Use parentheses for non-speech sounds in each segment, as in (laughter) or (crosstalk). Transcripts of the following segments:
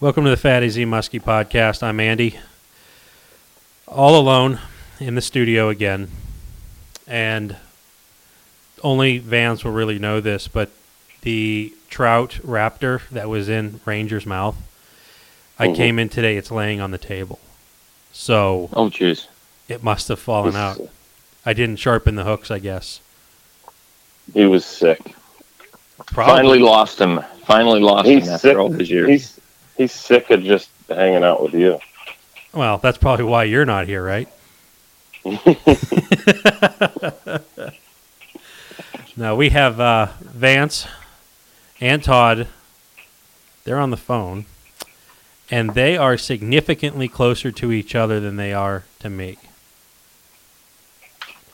Welcome to the Fat Easy Muskie podcast. I'm Andy, all alone in the studio again, and only Vans will really know this, but the trout raptor that was in Ranger's mouth, I Mhm. came in today. It's laying on the table, so Oh, jeez. it must have fallen out. I didn't sharpen the hooks, I guess. He was sick. Probably. Finally lost him. Finally lost He's him sick. after all these years. He's he's sick of just hanging out with you. Well, that's probably why you're not here, right? (laughs) no, we have uh, Vance and Todd. They're on the phone, and they are significantly closer to each other than they are to me.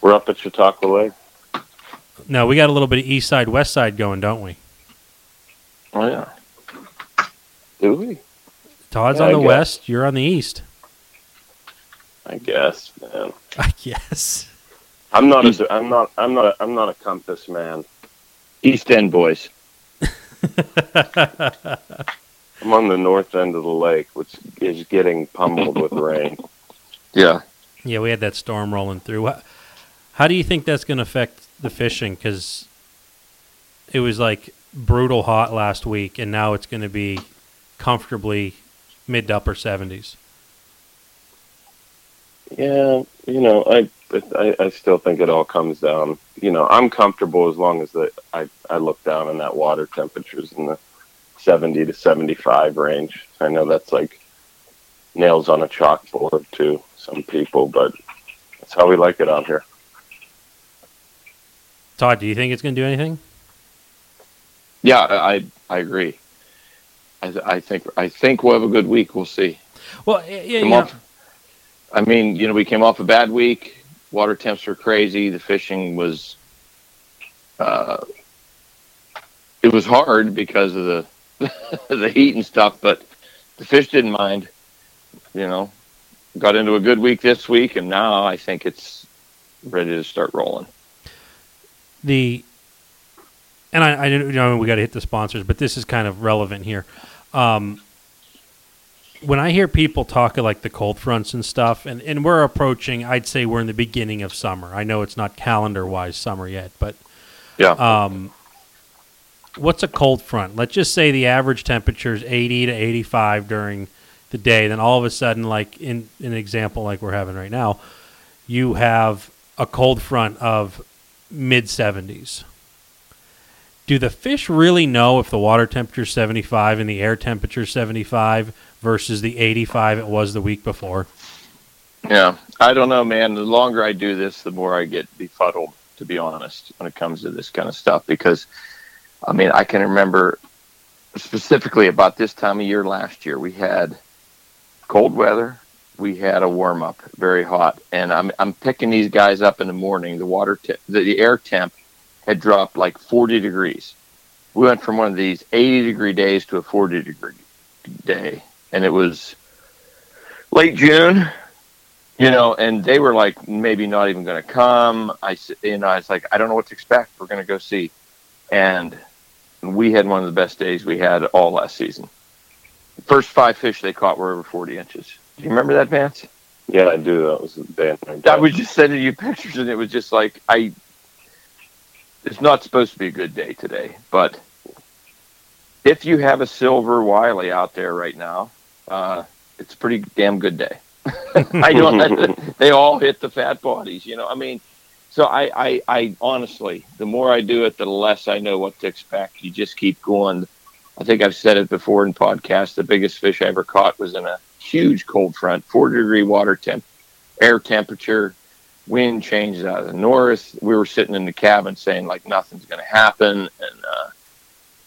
We're up at Chautauqua Lake. No, we got a little bit of east side, west side going, don't we? Oh yeah. Do we? Todd's Yeah, on the west, you're on the east. I guess, man. (laughs) I guess. I'm not a I'm not I'm not a, I'm not a compass man. East End boys. (laughs) I'm on the north end of the lake, which is getting pummeled with rain. (laughs) Yeah. Yeah, we had that storm rolling through. How, how do you think that's going to affect the fishing? Because it was like brutal hot last week, and now it's going to be comfortably mid to upper 70s. Yeah, you know, I I, I still think it all comes down. You know, I'm comfortable as long as the I I look down and that water temperature's in the 70 to 75 range. I know that's like nails on a chalkboard to some people, but that's how we like it out here. Todd, do you think it's going to do anything? Yeah, I I agree. I, th- I think I think we'll have a good week. We'll see. Well, yeah, yeah, Come you know, off- I mean, you know, we came off a bad week. Water temps were crazy. The fishing was, uh, it was hard because of the (laughs) the heat and stuff. But the fish didn't mind. You know, got into a good week this week, and now I think it's ready to start rolling. the and I, I you know we got to hit the sponsors, but this is kind of relevant here. Um, when I hear people talk of like the cold fronts and stuff, and, and we're approaching, I'd say we're in the beginning of summer. I know it's not calendar wise summer yet, but Yeah. um, what's a cold front? Let's just say the average temperature is 80 to 85 during the day. Then all of a sudden, like in, in an example like we're having right now, you have a cold front of mid 70s. Do the fish really know if the water temperature is 75 and the air temperature is 75 versus the 85 it was the week before? Yeah, I don't know, man. The longer I do this, the more I get befuddled, to be honest, when it comes to this kind of stuff. Because, I mean, I can remember specifically about this time of year last year, we had cold weather, we had a warm up, very hot, and I'm I'm picking these guys up in the morning. The water, te- the, the air temp had dropped like 40 degrees. We went from one of these 80 degree days to a 40 degree day, and it was late June you know, and they were like maybe not even going to come. I, you know, I was like, I don't know what to expect. We're going to go see, and we had one of the best days we had all last season. The first five fish they caught were over forty inches. Do you remember that, Vance? Yeah, I do. That was a I was just sending you pictures, and it was just like I. It's not supposed to be a good day today, but if you have a silver wiley out there right now, uh, it's a pretty damn good day. (laughs) I don't. (laughs) they all hit the fat bodies, you know. I mean, so I, I, I honestly, the more I do it, the less I know what to expect. You just keep going. I think I've said it before in podcasts. The biggest fish I ever caught was in a huge cold front, 40 degree water temp, air temperature, wind changes out of the north. We were sitting in the cabin saying like nothing's going to happen, and uh,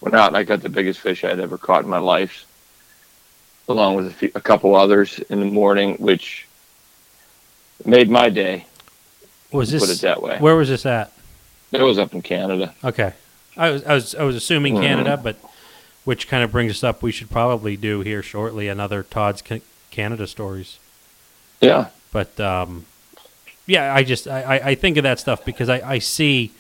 went out and I got the biggest fish I'd ever caught in my life, along with a, few, a couple others in the morning, which made my day. Was Put it this that way. where was this at? It was up in Canada. Okay, I was I was I was assuming Mhm. Canada, but which kind of brings us up. We should probably do here shortly another Todd's Canada stories. Yeah, But um, yeah, I just I, I- think of that stuff because I, I see.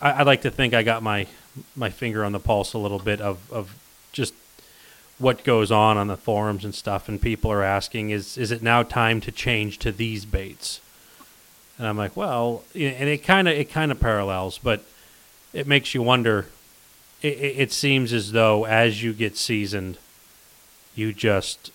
I, I like to think I got my my finger on the pulse a little bit of of just what goes on on the forums and stuff, and people are asking, "Is is it now time to change to these baits?" And I'm like, "Well," and it kind of it kind of parallels, but it makes you wonder. It, it, it seems as though as you get seasoned, you just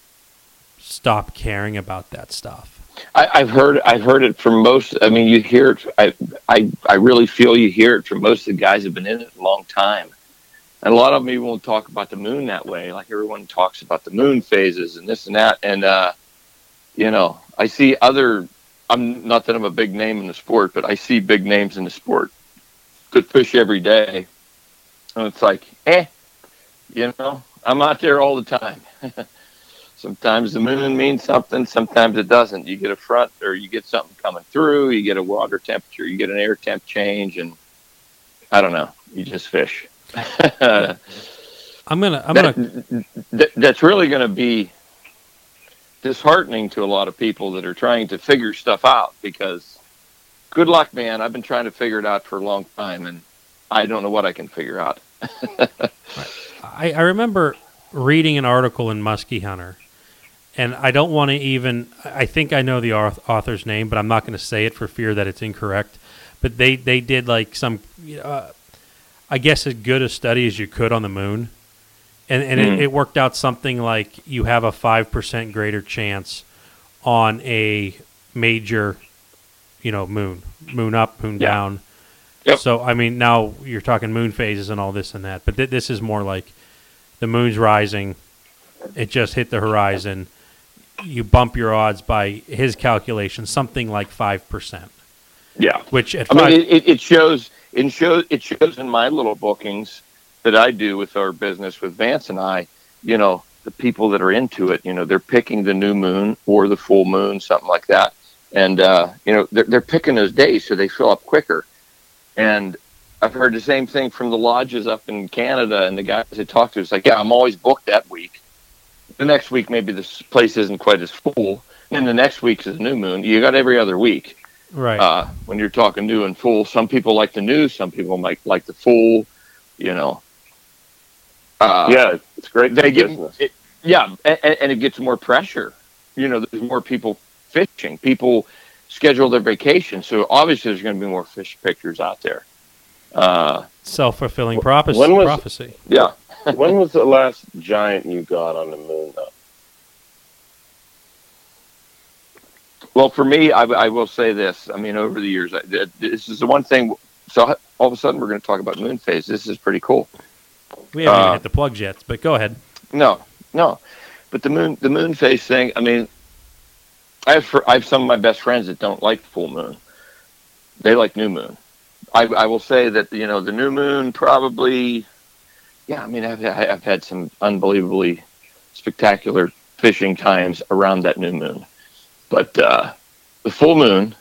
stop caring about that stuff. I, I've heard I've heard it from most. I mean, you hear it. I, I I really feel you hear it from most of the guys who've been in it a long time, and a lot of them even won't talk about the moon that way. Like everyone talks about the moon phases and this and that, and uh, you know, I see other. I'm not that I'm a big name in the sport, but I see big names in the sport that fish every day, and it's like, eh, you know, I'm out there all the time. (laughs) Sometimes the moon means something, sometimes it doesn't. You get a front or you get something coming through, you get a water temperature, you get an air temp change, and I don't know, you just fish. (laughs) I'm gonna I'm gonna that- that's really going to be disheartening to a lot of people that are trying to figure stuff out because good luck, man. I've been trying to figure it out for a long time, and I don't know what I can figure out. (laughs) I, I remember reading an article in Muskie Hunter, and I don't want to even. I think I know the author's name, but I'm not going to say it for fear that it's incorrect. But they they did like some, uh, I guess, as good a study as you could on the moon, and and Mm. it, it worked out something like you have a five percent greater chance on a major, you know, moon, moon up, moon Yeah. down. Yep. So I mean, now you're talking moon phases and all this and that, but th- this is more like the moon's rising, it just hit the horizon. You bump your odds by his calculation, something like five percent. Yeah. Which at I five, mean, it, it, it shows. It shows. It shows in my little bookings that I do with our business with Vance and I. You know, the people that are into it. You know, they're picking the new moon or the full moon, something like that. And uh, you know, they're they're picking those days so they fill up quicker. And I've heard the same thing from the lodges up in Canada and the guys I talked to. It's like, yeah, I'm always booked that week. The next week, maybe this place isn't quite as full. And the next week is a new moon. You got every other week right? uh, when you're talking new and full. Some people like the new, some people might like the full. You know, uh, yeah, it's great they get it, yeah, and, and it gets more pressure. You know, there's more people fishing. People schedule their vacation, so obviously there's going to be more fish pictures out there. Uh, Self fulfilling prophecy. when was- prophecy. yeah, when was the last giant you got on the moon? Though? Well, for me, I, I will say this. I mean, over the years, I, this is the one thing. So all of a sudden, we're going to talk about moon phase. This is pretty cool. We haven't uh, even hit the plugs yet, but go ahead. No, no. But the moon, the moon phase thing. I mean, I have fr- I have some of my best friends that don't like full moon. They like new moon. I, I will say that you know the new moon probably. Yeah, I mean I've I've had some unbelievably spectacular fishing times around that new moon, but uh, the full moon.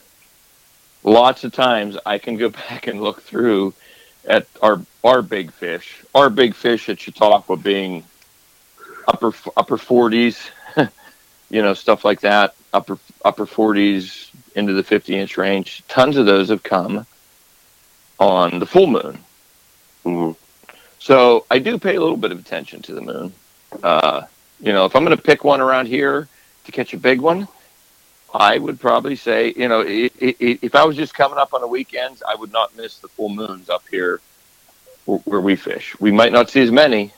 Lots of times I can go (laughs) back and look through at our our big fish, our big fish at Chautauqua being upper upper forties, (laughs) you know, stuff like that. Upper upper forties into the fifty inch range. Tons of those have come on the full moon. Mhm. So I do pay a little bit of attention to the moon. Uh, you know, if I'm going to pick one around here to catch a big one, I would probably say, you know, i i i if I was just coming up on the weekends, I would not miss the full moons up here where, where we fish. We might not see as many,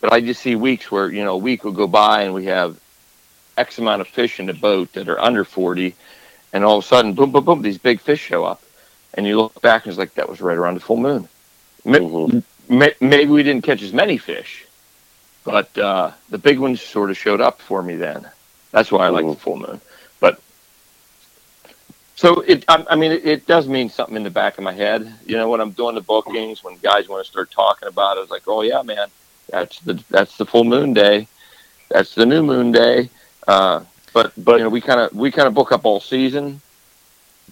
but I just see weeks where you know a week will go by and we have X amount of fish in the boat that are under forty, and all of a sudden, boom, boom, boom, these big fish show up, and you look back and it's like that was right around the full moon. Mhm. ma- Maybe we didn't catch as many fish, but uh, the big ones sort of showed up for me then. That's why I like Mhm. the full moon. But so it, I, I mean, it, it does mean something in the back of my head. You know, when I'm doing the bookings, when guys want to start talking about it, it's like, oh yeah, man, that's the that's the full moon day, that's the new moon day. Uh, but but you know, we kind of we kind of book up all season.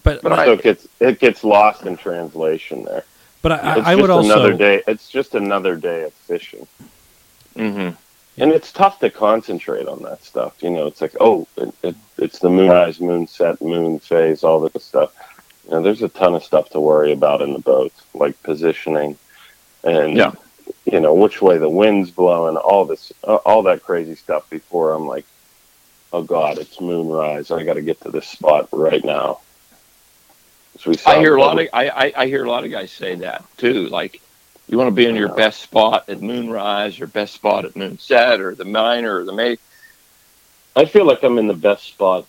But but but, I- so it gets it gets lost in translation there. I, It's I, I would just another also day. It's just another day of fishing, Mm-hmm. and it's tough to concentrate on that stuff. You know, it's like, oh, it, it, it's the moonrise, moon set, moon phase, all this stuff. You know, there's a ton of stuff to worry about in the boat, like positioning, and Yeah. you know, which way the wind's blowing, all this, uh, all that crazy stuff before I'm like, oh God, it's moonrise. I got to get to this spot right now. I hear a lot of I, I, I hear a lot of guys say that too. Like you want to be in your best spot at moonrise your best spot at moonset or the minor or the may. I feel like I'm in the best spot.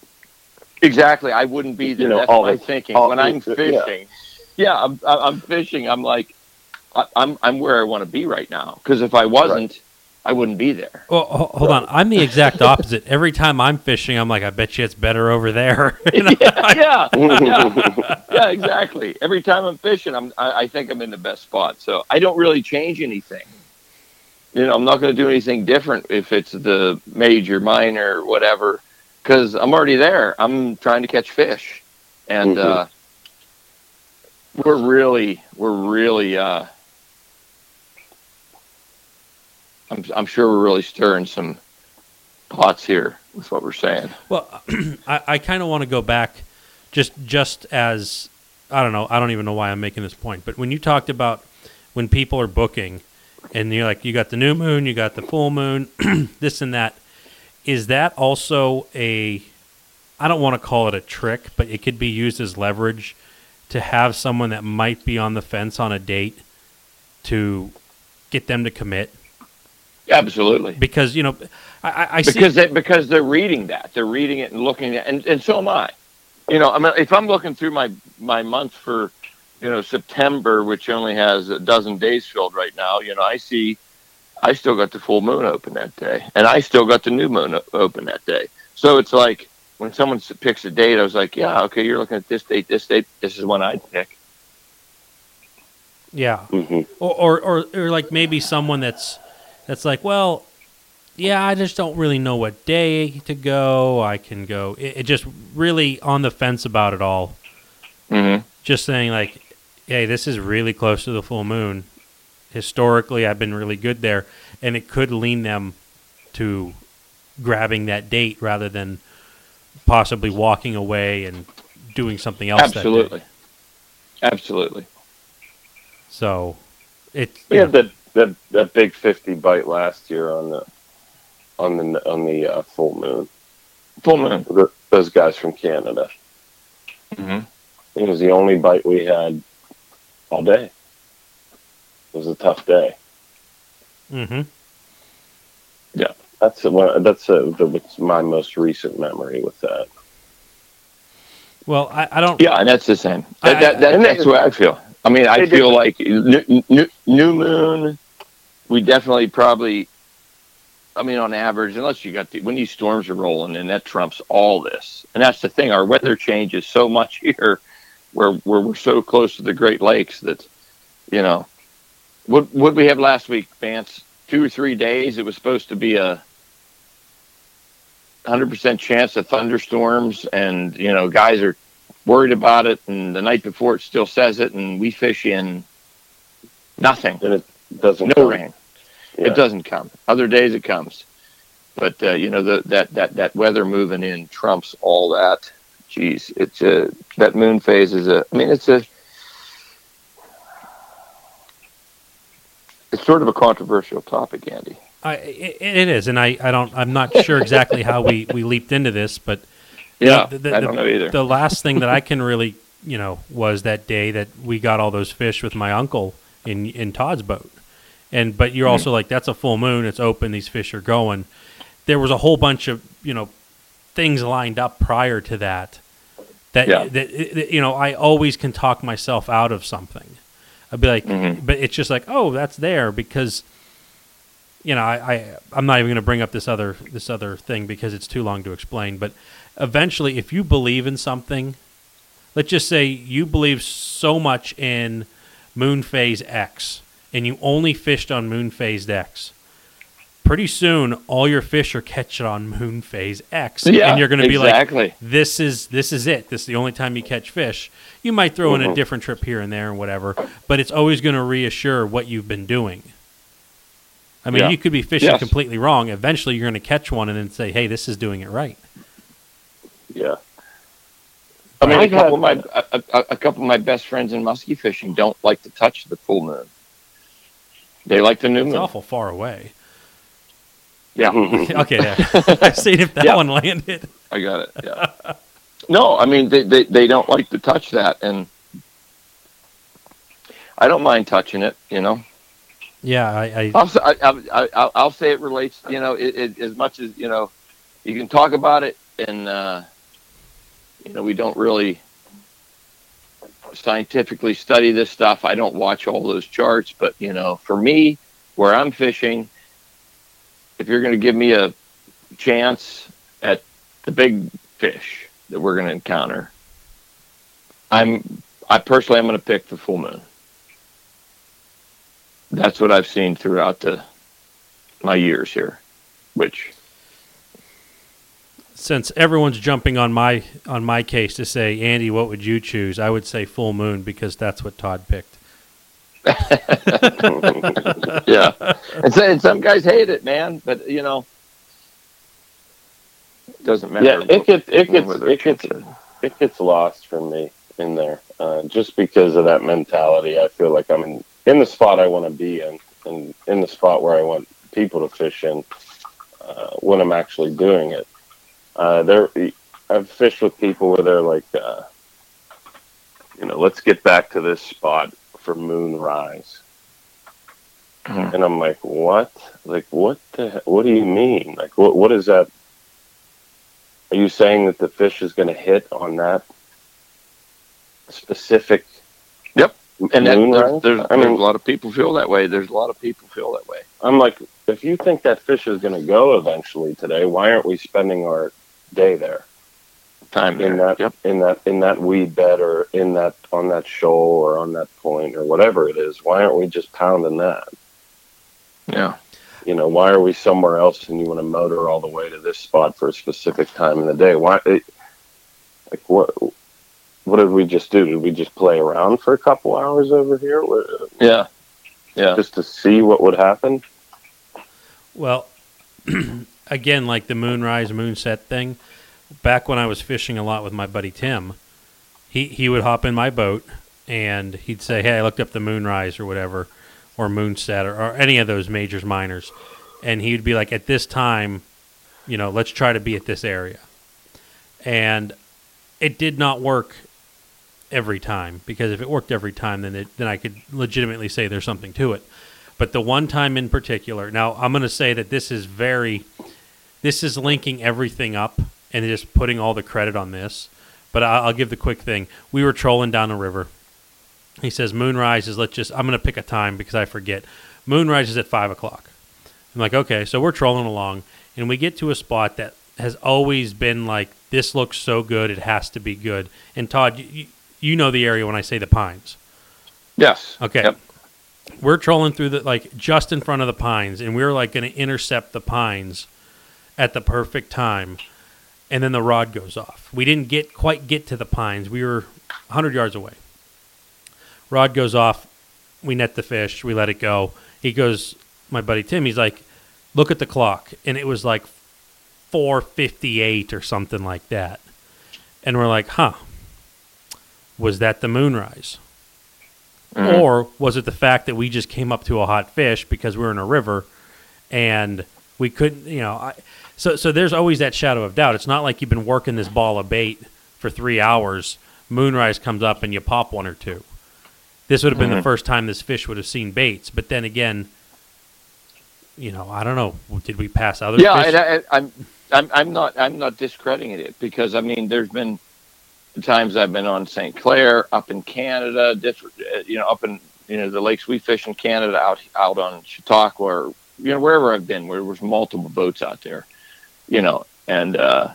Exactly. I wouldn't be there. You know, That's my the- thinking. when the- I'm fishing, yeah, I'm, I'm I'm fishing. I'm like, I, I'm I'm where I want to be right now. Because if I wasn't, I wouldn't be there. Well, ho- hold on. I'm the exact (laughs) opposite. Every time I'm fishing, I'm like, I bet you it's better over there. (laughs) You yeah, (laughs) yeah, yeah, exactly. Every time I'm fishing, I'm I, I think I'm in the best spot. So I don't really change anything. You know, I'm not going to do anything different if it's the major, minor, whatever, because I'm already there. I'm trying to catch fish, and Mhm. uh, we're really, we're really. Uh, I'm I'm sure we're really stirring some pots here with what we're saying. Well, (clears throat) I, I kind of want to go back, just just as I don't know. I don't even know why I'm making this point. But when you talked about when people are booking, and you're like, you got the new moon, you got the full moon, (clears throat) this and that. Is that also a? I don't want to call it a trick, but it could be used as leverage to have someone that might be on the fence on a date to get them to commit Absolutely. because you know I, I- see because they because they're reading that they're reading it and looking at and, and so am I. You know, I mean, if I'm looking through my my month for you know September, which only has a dozen days filled right now, you know, I see I still got the full moon open that day, and I still got the new moon open that day. So it's like when someone picks a date, I was like, yeah, okay, you're looking at this date, this date, this is when I'd pick. yeah mm-hmm. or, or or or like maybe someone that's that's like, well, yeah, I just don't really know what day to go. I can go. It, it just really on the fence about it all. Mm-hmm. Just saying like, hey, this is really close to the full moon. Historically, I've been really good there, and it could lean them to grabbing that date rather than possibly walking away and doing something else. Absolutely, absolutely. So, it. You had that, that that big fifty bite last year on the on the on the uh, full moon. Full moon. Th- Those guys from Canada. Mm-hmm. It was the only bite we had all day. It was a tough day. hmm Yeah, That's the one. That's a, the, what's my most recent memory with that. Well, I, I don't. Yeah, and that's the same. That, I- that, that, and that's they- the I feel. I mean, I feel like new, new, new moon. We definitely probably. I mean, on average, unless you got the when these storms are rolling, and that trumps all this. And that's the thing. Our weather changes so much here, where where we're so close to the Great Lakes that, you know, what what we have last week, Vance? Two or three days. It was supposed to be a. 100% chance of thunderstorms and you know guys are worried about it, and the night before it still says it, and we fish in nothing, And it doesn't. no come. rain. Yeah. It doesn't come. Other days it comes, but uh, you know the, that that that weather moving in trumps all that. Jeez, it's a that moon phase is a. I mean, it's a. It's sort of a controversial topic, Andy. I, it, it is, and I, I don't. I'm not sure exactly how we, we leaped into this, but you know, Yeah, the, the, I don't know either. The last thing that I can really, you know, was that day that we got all those fish with my uncle in in Todd's boat, and but you're also like that's a full moon, it's open, these fish are going. There was a whole bunch of you know things lined up prior to that. That, Yeah. that that, you know, I always can talk myself out of something. I'd be like, Mhm. but it's just like, oh, that's there because you know, I, I I'm not even going to bring up this other this other thing because it's too long to explain. But eventually, if you believe in something, let's just say you believe so much in moon phase X, and you only fished on moon phase X. Pretty soon, all your fish are catching on moon phase X, (laughs) Yeah, and you're going to be like, exactly. this is this is it. This is the only time you catch fish. You might throw in a Mhm. different trip here and there and whatever, but it's always going to reassure what you've been doing. I mean, Yeah. you could be fishing Yes. completely wrong. Eventually, you're going to catch one and then say, "Hey, this is doing it right." Yeah. I mean, a couple had- of my a, a, a couple of my best friends in muskie fishing don't like to touch the full moon. They like the new It's moon. awful far away. Yeah, (laughs) okay, yeah. (laughs) I've seen if that Yeah. one landed. I got it. Yeah. (laughs) no, I mean they, they they don't like to touch that, and I don't mind touching it. You know, Yeah, I, I I'll s- I, I, I, I'll say it relates. You know, it, it, as much as you know, you can talk about it, and uh, you know, we don't really scientifically study this stuff. I don't watch all those charts, but you know, for me, where I'm fishing, if you're going to give me a chance at the big fish that we're going to encounter, I'm I personally I'm going to pick the full moon. That's what I've seen throughout the my years here, which since everyone's jumping on my on my case to say, Andy, what would you choose? I would say full moon because that's what Todd picked. (laughs) yeah, and, so, and some guys hate it, man. But you know, it doesn't matter. Yeah, it gets it gets it gets it's- it gets lost for me in there, uh, just because of that mentality. I feel like I'm in, in the spot I want to be in, and in the spot where I want people to fish in uh, when I'm actually doing it. Uh, there, I've fished with people where they're like, uh, you know, let's get back to this spot for moonrise. Mhm. And I'm like, what? Like, what the? he- What do you mean? Like, what? What is that? Are you saying that the fish is going to hit on that specific? Yep. and that, there's, there's, I there's mean, a lot of people feel that way. There's a lot of people feel that way. I'm like, if you think that fish is going to go eventually today, why aren't we spending our day there Time in there. that Yep. in that in that weed bed or in that on that shoal or on that point or whatever it is? Why aren't we just pounding that? Yeah. You know, why are we somewhere else and you want to motor all the way to this spot for a specific time in the day? Why? It, like what? What did we just do? Did we just play around for a couple hours over here, Yeah. Yeah. just to see what would happen? Well, (clears throat) again, like the moonrise, moonset thing. Back when I was fishing a lot with my buddy Tim, he he would hop in my boat and he'd say, "Hey, I looked up the moonrise or whatever, or moonset or, or any of those majors minors," and he'd be like, "At this time, you know, let's try to be at this area," and it did not work every time because if it worked every time, then it, then I could legitimately say there's something to it. But the one time in particular, now I'm going to say that this is very, this is linking everything up and just putting all the credit on this. But I- I'll give the quick thing. We were trolling down the river. He says moonrise is. Let's just. I'm going to pick a time because I forget. Moonrise is at five o'clock. I'm like, okay, so we're trolling along, and we get to a spot that has always been like, this looks so good, it has to be good. And Todd, you, you know the area when I say the pines. Yes. Okay. Yep. We're trolling through the like just in front of the pines, and we're like going to intercept the pines at the perfect time, and then the rod goes off. We didn't get quite get to the pines. We were 100 yards away. Rod goes off. We net the fish. We let it go. He goes, my buddy Tim. He's like, look at the clock, and it was like 4:58 or something like that. And we're like, huh? Was that the moonrise? Mhm. Or was it the fact that we just came up to a hot fish because we were in a river and we couldn't, you know, I, so so there's always that shadow of doubt. It's not like you've been working this ball of bait for 3 hours, moonrise comes up and you pop one or two. This would have been the Mhm. first time this fish would have seen baits, but then again, you know, I don't know, did we pass other yeah, fish? and I, I'm, I'm, I'm not, I'm not discrediting it because I mean, there's been times I've been on St. Clair, up in Canada, you know, up in you know the lakes we fish in Canada, out out on Chautauqua, or you know wherever I've been, where there was multiple boats out there, you know, and uh,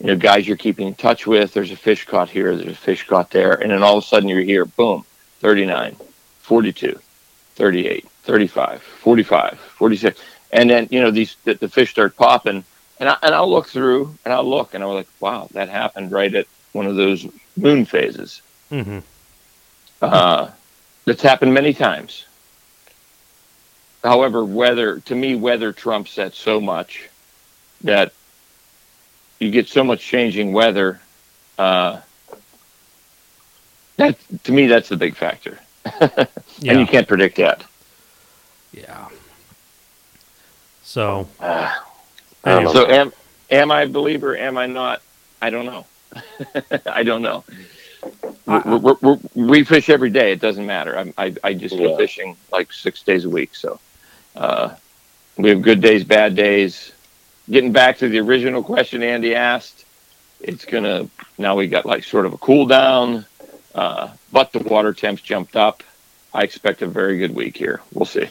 you know guys you're keeping in touch with. There's a fish caught here, there's a fish caught there, and then all of a sudden you're here, boom, 39, 42, 38, 35, 45, 46, and then you know these the, the fish start popping, and I and I'll look through and I'll look and I'm like, wow, that happened right at one of those moon phases. hmm Uh, that's happened many times. However, weather to me, weather trumps that so much that you get so much changing weather. Uh, that to me, that's the big factor, Yeah. (laughs) and you can't predict that. Yeah. So, Ah, I. So am am I a believer? Am I not? I don't know. (laughs) I don't know. I- we we we we fish every day. It doesn't matter. I'm, I I just go fishing like six days a week. So uh, we have good days, bad days. Getting back to the original question Andy asked, it's gonna now we got like sort of a cool down, uh, but the water temps jumped up. I expect a very good week here. We'll see.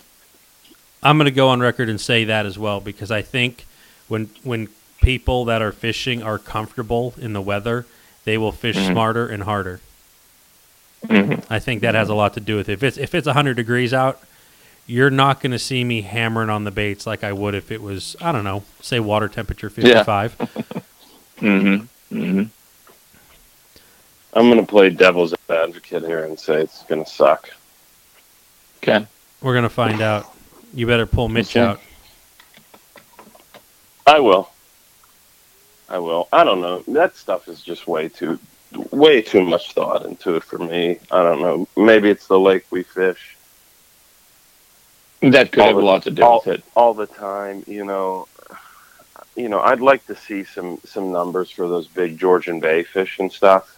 I'm going to go on record and say that as well because I think when when people that are fishing are comfortable in the weather, they will fish Mhm. smarter and harder. Mhm. I think that has a lot to do with it. If it's if it's 100 degrees out, you're not going to see me hammering on the baits like I would if it was I don't know, say water temperature 55. (laughs) Mm-hmm. Mm-hmm. I'm going to play devil's advocate here and say it's going to suck. Okay. We're going to find out. You better pull Mitch Okay. out. I will. I will. I don't know. That stuff is just way too, way too much thought into it for me. I don't know. Maybe it's the lake we fish That could have a lot to do all- with it. all the time. You know. You know, I'd like to see some some numbers for those big Georgian Bay fish and stuff.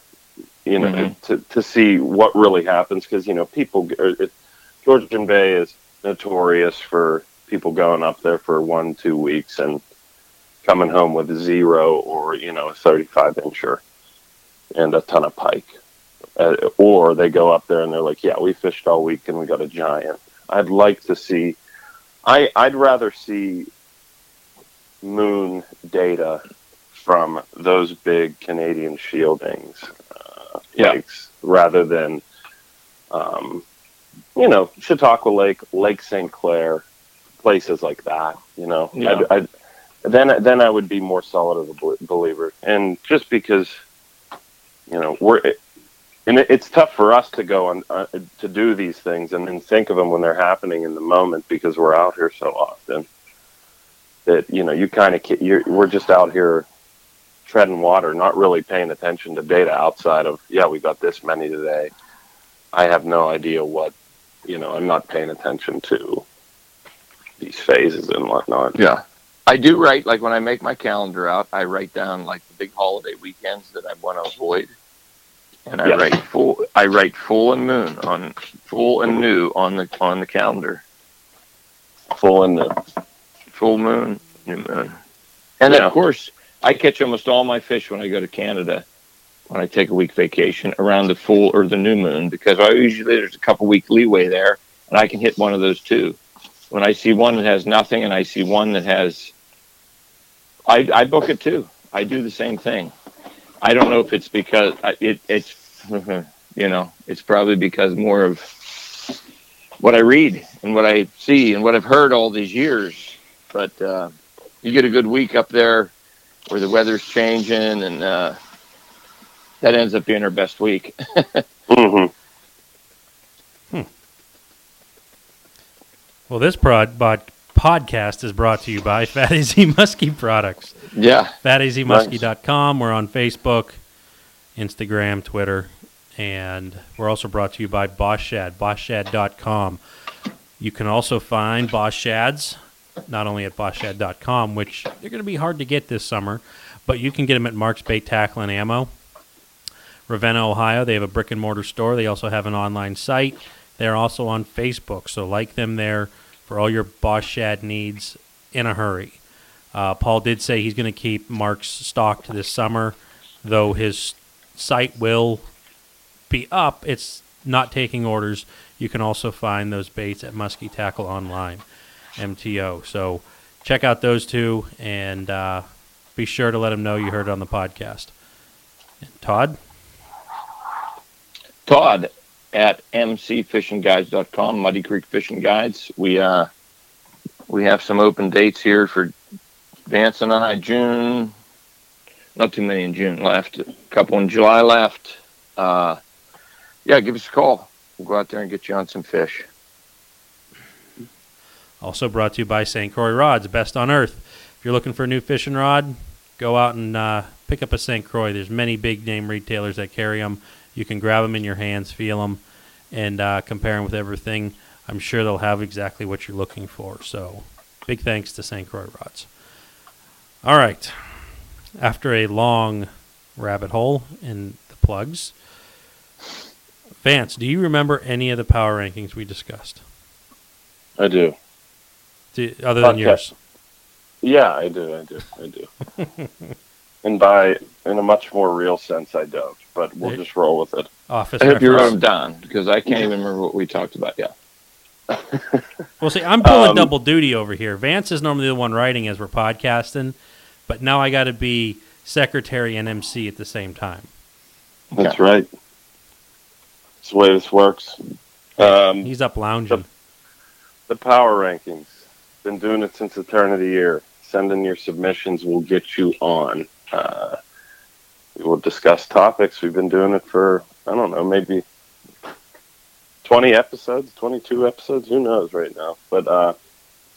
You know, Mhm. to to see what really happens because you know people. It, Georgian Bay is notorious for people going up there for one two weeks and coming home with zero or you know a 35 incher and a ton of pike uh, or they go up there and they're like yeah we fished all week and we got a giant i'd like to see i i'd rather see moon data from those big canadian shieldings uh, Yeah. lakes rather than um, you know chautauqua lake lake st clair places like that you know Yeah. I'd, I'd, then then I would be more solid of a believer. And just because, you know, we're and it, it's tough for us to go on uh, to do these things and then think of them when they're happening in the moment because we're out here so often. That you know, you kind of we're just out here treading water, not really paying attention to data outside of yeah, we got this many today. I have no idea what, you know, I'm not paying attention to these phases and whatnot. Yeah. I do write, like when I make my calendar out, I write down like the big holiday weekends that I want to avoid. And I write full, I write full and moon on full and new on the, on the calendar. Full and the Full moon, new moon. And Yeah. of course I catch almost all my fish when I go to Canada when I take a week vacation around the full or the new moon because I usually there's a couple week leeway there and I can hit one of those two. When I see one that has nothing and I see one that has, I, I book it too. I do the same thing. I don't know if it's because it, it's, (laughs) you know, it's probably because more of what I read and what I see and what I've heard all these years. But uh, you get a good week up there where the weather's changing and uh, that ends up being our best week. (laughs) hmm Well, this prod, bod, podcast is brought to you by (laughs) Fat Easy Muskie Products. yeah. FatEasyMuskie.com. We're on Facebook, Instagram, Twitter, and we're also brought to you by Boss Shad, BossShad.com. You can also find Boss Shads not only at BossShad.com, which they're going to be hard to get this summer, but you can get them at Mark's Bait Tackle and Ammo. Ravenna, Ohio, they have a brick and mortar store. They also have an online site. They're also on Facebook, so like them there for all your Boss Shad needs in a hurry. Uh, Paul did say he's going to keep Mark's stocked this summer, though his site will be up. It's not taking orders. You can also find those baits at Muskie Tackle Online, MTO. So check out those two and uh, be sure to let them know you heard it on the podcast. And Todd? Todd at mcfishingguides.com, Muddy Creek Fishing Guides. We uh, we have some open dates here for Vance and I. June, not too many in June left. A couple in July left. Uh, yeah, give us a call. We'll go out there and get you on some fish. Also brought to you by St. Croix Rods, best on earth. If you're looking for a new fishing rod, go out and uh, pick up a St. Croix. There's many big name retailers that carry them. You can grab them in your hands, feel them, and uh, compare them with everything. I'm sure they'll have exactly what you're looking for. So, big thanks to St. Croix Rods. All right. After a long rabbit hole in the plugs, Vance, do you remember any of the power rankings we discussed? I do. Do, other than Okay. yours? Yeah, I do. I do. I do. (laughs) and by in a much more real sense, I don't. But we'll Hey. just roll with it. Office I hope you wrote reference. them down because I can't even remember what we talked about. Yeah. Well, see, I'm pulling Um, double duty over here. Vance is normally the one writing as we're podcasting, but now I got to be secretary and MC at the same time. That's right. That's the way this works. Um, He's up lounging. the power rankings. Been doing it since the turn of the year. Send in your submissions. We'll get you on. Uh, we will discuss topics. We've been doing it for I don't know, maybe twenty episodes, twenty-two episodes. Who knows right now? But uh,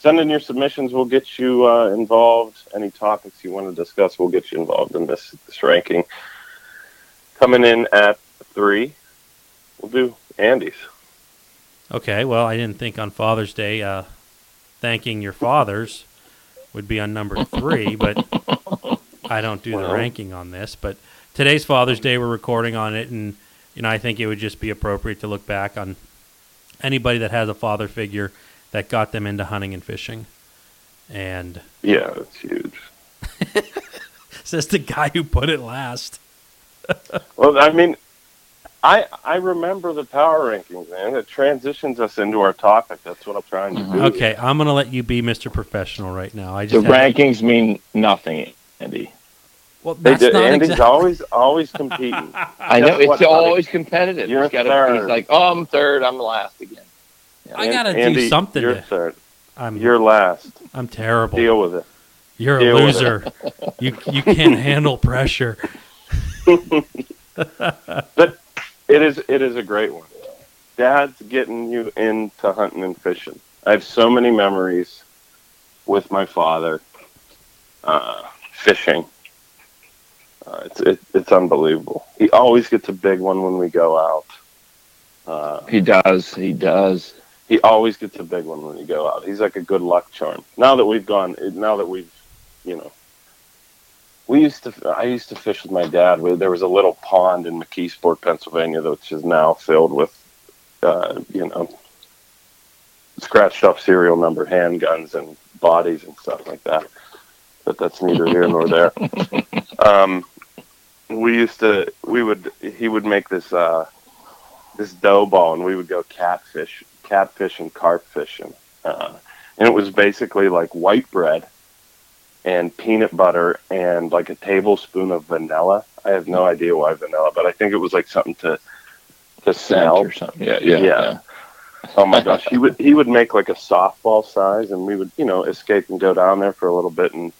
send in your submissions. We'll get you uh, involved. Any topics you want to discuss, we'll get you involved in this this ranking. Coming in at three, we'll do Andy's. Okay, well, I didn't think on Father's Day uh, thanking your fathers would be on number three, but I don't do the ranking on this. But today's Father's Day, we're recording on it, and you know I think it would just be appropriate to look back on anybody that has a father figure that got them into hunting and fishing. And Yeah, that's huge. (laughs) says the guy who put it last. (laughs) Well, I mean, I I remember the power rankings, man. It transitions us into our topic. That's what I'm trying to mm-hmm. do. Okay, I'm gonna let you be Mr. Professional right now. I The just had- rankings mean nothing, Andy. well, They that's did, not Andy's exactly. always always competing. (laughs) I know it's what, buddy? always competitive. You're He's gotta- third. He's like, oh, I'm third. I'm last again. I gotta do something You're to- third. I'm You're last. I'm terrible. Deal with it. You're a deal with loser. you you can't handle pressure. (laughs) But it is it is a great one. Dad's getting you into hunting and fishing. I have so many memories with my father uh, fishing. Uh, it's it, it's unbelievable. He always gets a big one when we go out. Uh, He does. He does. He always gets a big one when we go out. He's like a good luck charm. Now that we've gone, now that we've, you know, we used to. I used to fish with my dad. Where there was a little pond in McKeesport, Pennsylvania, which is now filled with, uh, you know, scratched up serial number handguns and bodies and stuff like that. But that's neither here nor there. (laughs) Um, we used to. We would. He would make this. Uh, this dough ball and we would go catfish catfish and carp fishing uh, and it was basically like white bread and peanut butter and like a tablespoon of vanilla i have no idea why vanilla but i think it was like something to to smell or something. Yeah, yeah. Yeah. yeah. oh my gosh he would he would (laughs) make like a softball size and we would you know escape and go down there for a little bit and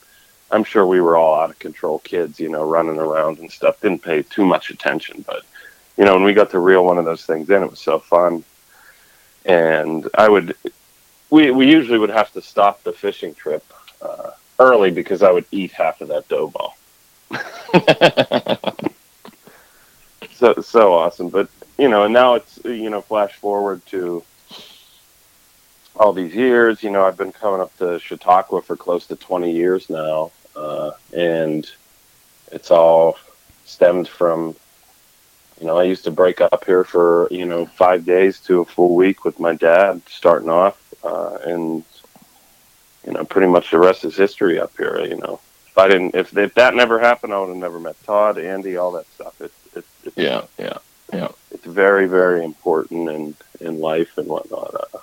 i'm sure we were all out of control kids you know running around and stuff didn't pay too much attention but you know when we got to reel one of those things in it was so fun and i would we we usually would have to stop the fishing trip uh, early because i would eat half of that dough ball (laughs) so so awesome. But you know, and now it's you know, flash forward to all these years. You know, I've been coming up to Chautauqua for close to twenty years now, uh, and it's all stemmed from. You know, I used to break up here for you know five days to a full week with my dad, starting off, uh, and you know, pretty much the rest is history up here. You know, if I didn't, if, if that never happened, I would have never met Todd, Andy, all that stuff. It's it's it's Yeah, yeah. it's very very important in in life and whatnot. Uh,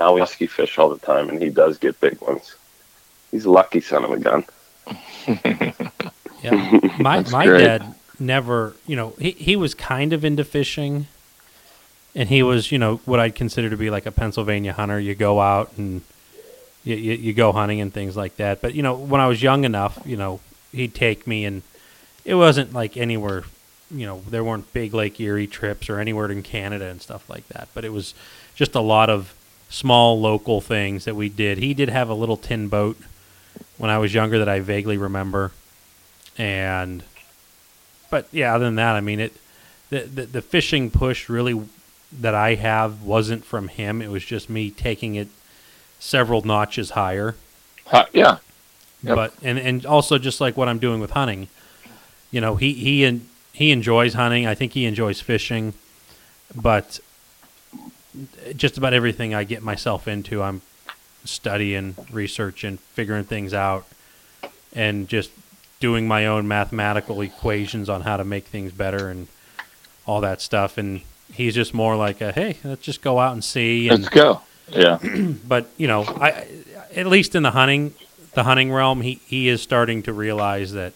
now we muskie fish all the time, and he does get big ones. He's a lucky son of a gun. (laughs) Yeah. (laughs) My That's my great. dad never, you know, he he was kind of into fishing, and he was, you know, what I'd consider to be like a Pennsylvania hunter. You go out and you, you, you go hunting and things like that. But you know, when I was young enough, you know, he'd take me, and it wasn't like anywhere, you know, there weren't big Lake Erie trips or anywhere in Canada and stuff like that. But it was just a lot of small local things that we did. He did have a little tin boat when I was younger that I vaguely remember, and but yeah, other than that, I mean it. The, the, the fishing push really that I have wasn't from him. It was just me taking it several notches higher. Huh, yeah. Yep. But and and also just like what I'm doing with hunting, you know, he he and he enjoys hunting. I think he enjoys fishing, but just about everything I get myself into, I'm studying, researching, figuring things out, and just doing my own mathematical equations on how to make things better and all that stuff. And he's just more like, a, "Hey, let's just go out and see." And, Let's go. Yeah. (clears throat) but you know, I at least in the hunting, the hunting realm, he he is starting to realize that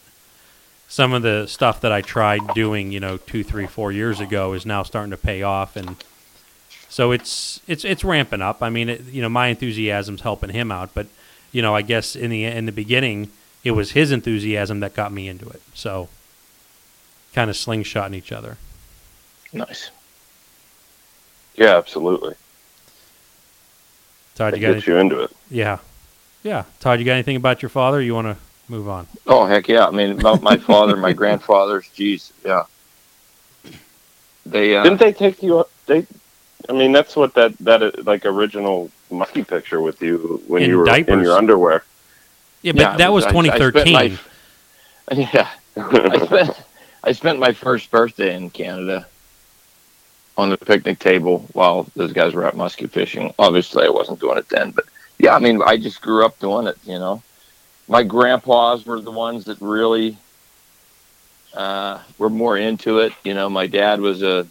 some of the stuff that I tried doing, you know, two, three, four years ago, is now starting to pay off, and so it's it's it's ramping up. I mean, it, you know, my enthusiasm's helping him out, but you know, I guess in the in the beginning, it was his enthusiasm that got me into it. So, kind of slingshotting each other. Nice. Yeah, absolutely. Todd, It you got gets any, you into it. yeah, yeah. Todd, you got anything about your father? You want to move on? Oh heck yeah! I mean, about my father, my (laughs) grandfathers. Geez, yeah. They uh, Didn't they take you? up- They, I mean, that's what that that uh, like original monkey picture with you when In you were in your underwear. Yeah, but Yeah, that was I- I spent 2013. my- (laughs) Yeah, I spent I spent my first birthday in Canada on the picnic table while those guys were out muskie fishing. Obviously, I wasn't doing it then, but yeah, I mean, I just grew up doing it. You know, my grandpas were the ones that really uh, were more into it. You know, my dad was a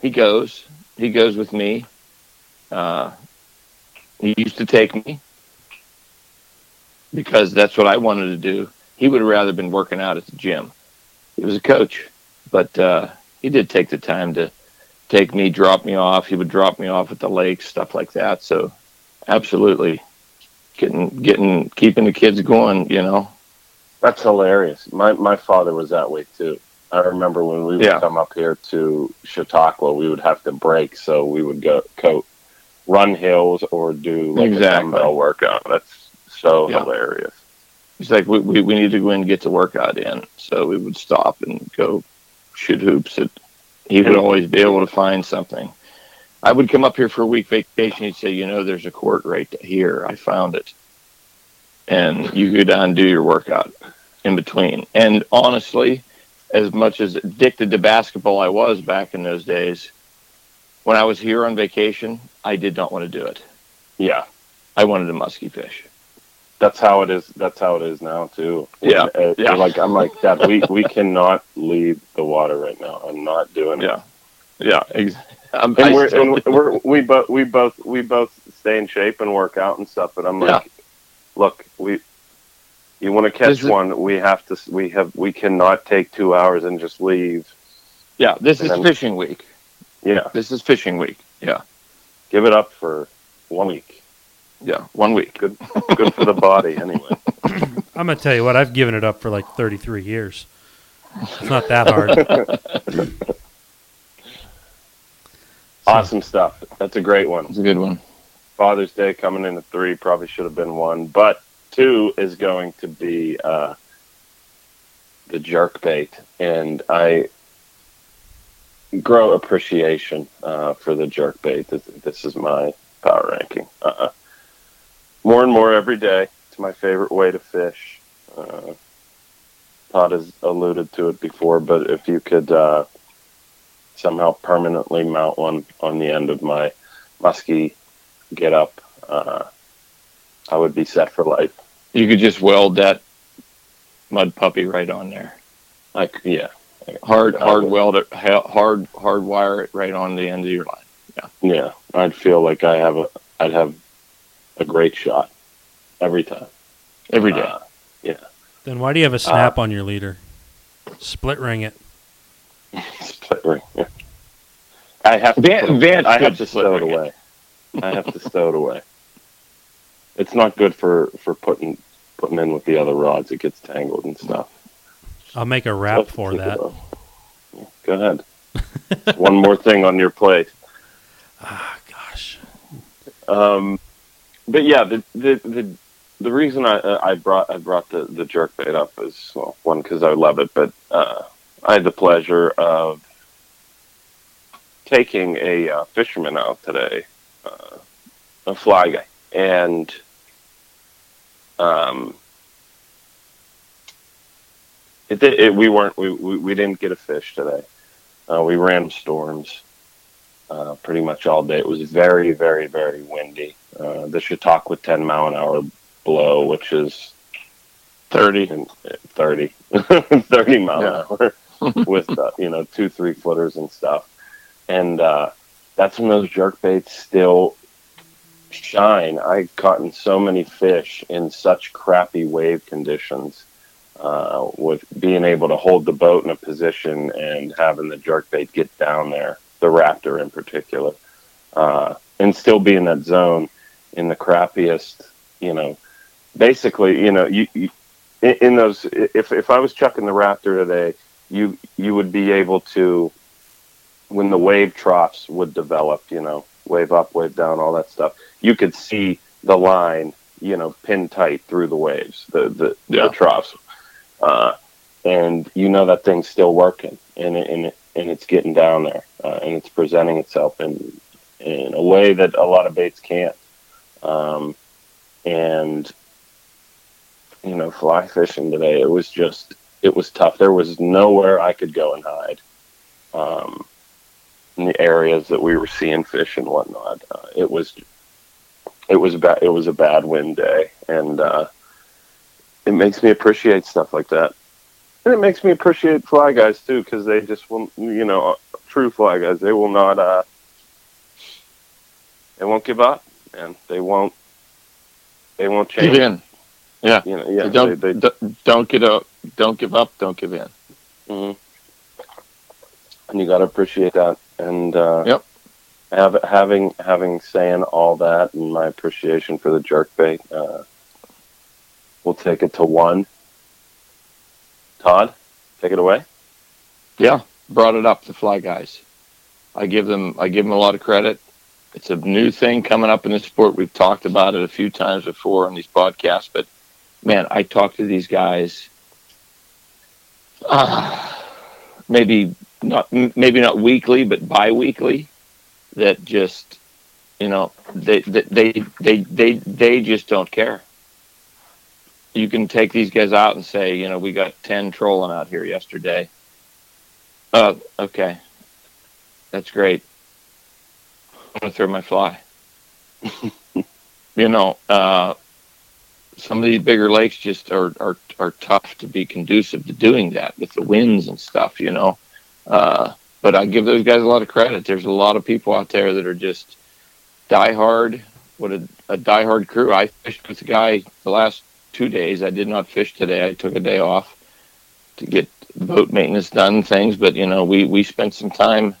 he goes he goes with me. Uh, he used to take me because that's what I wanted to do. He would have rather been working out at the gym. He was a coach, but uh, he did take the time to take me, drop me off. He would drop me off at the lake, stuff like that. So, absolutely, getting getting keeping the kids going. You know, That's hilarious. My my father was that way too. I remember when we would Yeah. come up here to Chautauqua, we would have to break, so we would go, go run hills or do like a Exactly. dumbbell workout. That's so Yeah. hilarious. he's like, we, we we need to go in and get the workout in. So we would stop and go shoot hoops. At, he would always be able to find something. I would come up here for a week vacation. He'd say, you know, there's a court right here. I found it. And you go down and do your workout in between. And honestly, as much as addicted to basketball I was back in those days, when I was here on vacation, I did not want to do it. Yeah, I wanted to musky fish. That's how it is. That's how it is now too. Yeah, Uh, yeah. Like I'm like Dad. We we cannot leave the water right now. I'm not doing it. Yeah. Yeah. Ex- And we're, and we're we both we both we both stay in shape and work out and stuff. But I'm Yeah. like, look, we you want to catch This is- one, we have to. We have we cannot take two hours and just leave. yeah, this is And- fishing week. Yeah, This is fishing week. Yeah. give it up for one week. Yeah. One week. Good, good for the body anyway. (clears throat) I'm gonna tell you what. I've given it up for like 33 years. It's not that hard. (laughs) Awesome stuff. That's a great one. It's a good one. Father's Day coming in at three probably should have been one, but two is going to be uh, the jerk bait, and I grow appreciation uh, for the jerk bait. This, this is my power ranking. Uh, more and more every day. It's my favorite way to fish. Uh, Todd has alluded to it before, but if you could uh, somehow permanently mount one on the end of my musky get up, uh, I would be set for life. You could just weld that mud puppy right on there. Like, yeah, hard hard weld it, hard, hard wire it right on the end of your line. Yeah, yeah, I'd feel like I have a, I'd have a great shot every time, Every day. Uh, yeah. then why do you have a snap on your leader? Split ring it. (laughs) split ring. Yeah. I have to, Van- put- Vance I have to stow it away. I have to (laughs) stow it away. It's not good for for putting putting in with the other rods. It gets tangled and stuff. I'll make a wrap for that. about. Go ahead. One more (laughs) thing on your plate. Ah, gosh. Um, but yeah, the the the, the reason I I brought I brought the the jerk bait up is well, one because I love it, but uh, I had the pleasure of taking a uh, fisherman out today, uh, a fly guy, and um, it, it we weren't we, we, we didn't get a fish today. Uh, we ran storms uh, pretty much all day. It was very very very windy. Uh, the Chautauqua 10 mile an hour blow, which is 30. and uh, 30, (laughs) 30 mile Yeah. an hour (laughs) with uh, you know two three footers and stuff and uh, that's when those jerk baits still shine i caught in so many fish in such crappy wave conditions uh, with being able to hold the boat in a position and having the jerk bait get down there the raptor in particular uh, and still be in that zone in the crappiest you know basically you know you, you in, those if if I was chucking the Raptor today, you you would be able to when the wave troughs would develop, you know, wave up, wave down, all that stuff. You could see the line, you know, pin tight through the waves, the the, Yeah. the troughs, uh, and you know that thing's still working, and it, and it, and it's getting down there, uh, and it's presenting itself in in a way that a lot of baits can't. Um, and you know, fly fishing today, it was just, it was tough. There was nowhere I could go and hide. Um, in the areas that we were seeing fish and whatnot, uh, it was, it was bad. It was a bad wind day, and uh, it makes me appreciate stuff like that. And it makes me appreciate fly guys too, because they just will, you know, true fly guys. They will not, uh, they won't give up, and they won't, they won't change. Give in. Yeah. You know, yeah, don't, they, they, don't get up. Don't give up. Don't give in. hmm And you got to appreciate that. And uh, Yep. have, having having saying all that and my appreciation for the jerk bait, uh, we'll take it to one. Todd, take it away. Yeah, brought it up. The fly guys. I give them. I give them a lot of credit. It's a new thing coming up in the sport. We've talked about it a few times before on these podcasts, but man, I talk to these guys. Uh, maybe not. Maybe not weekly, but bi-weekly. That just, you know, they they they they they, just don't care. You can take these guys out and say, you know, we got ten trolling out here yesterday. Oh, okay. That's great. Gonna throw my fly. you know, uh, some of these bigger lakes just are, are are tough to be conducive to doing that with the winds and stuff. You know, uh, but I give those guys a lot of credit. There's a lot of people out there that are just diehard. What a, a diehard crew. I fished with a guy the last two days. I did not fish today. I took a day off to get boat maintenance done things, but you know, we we spent some time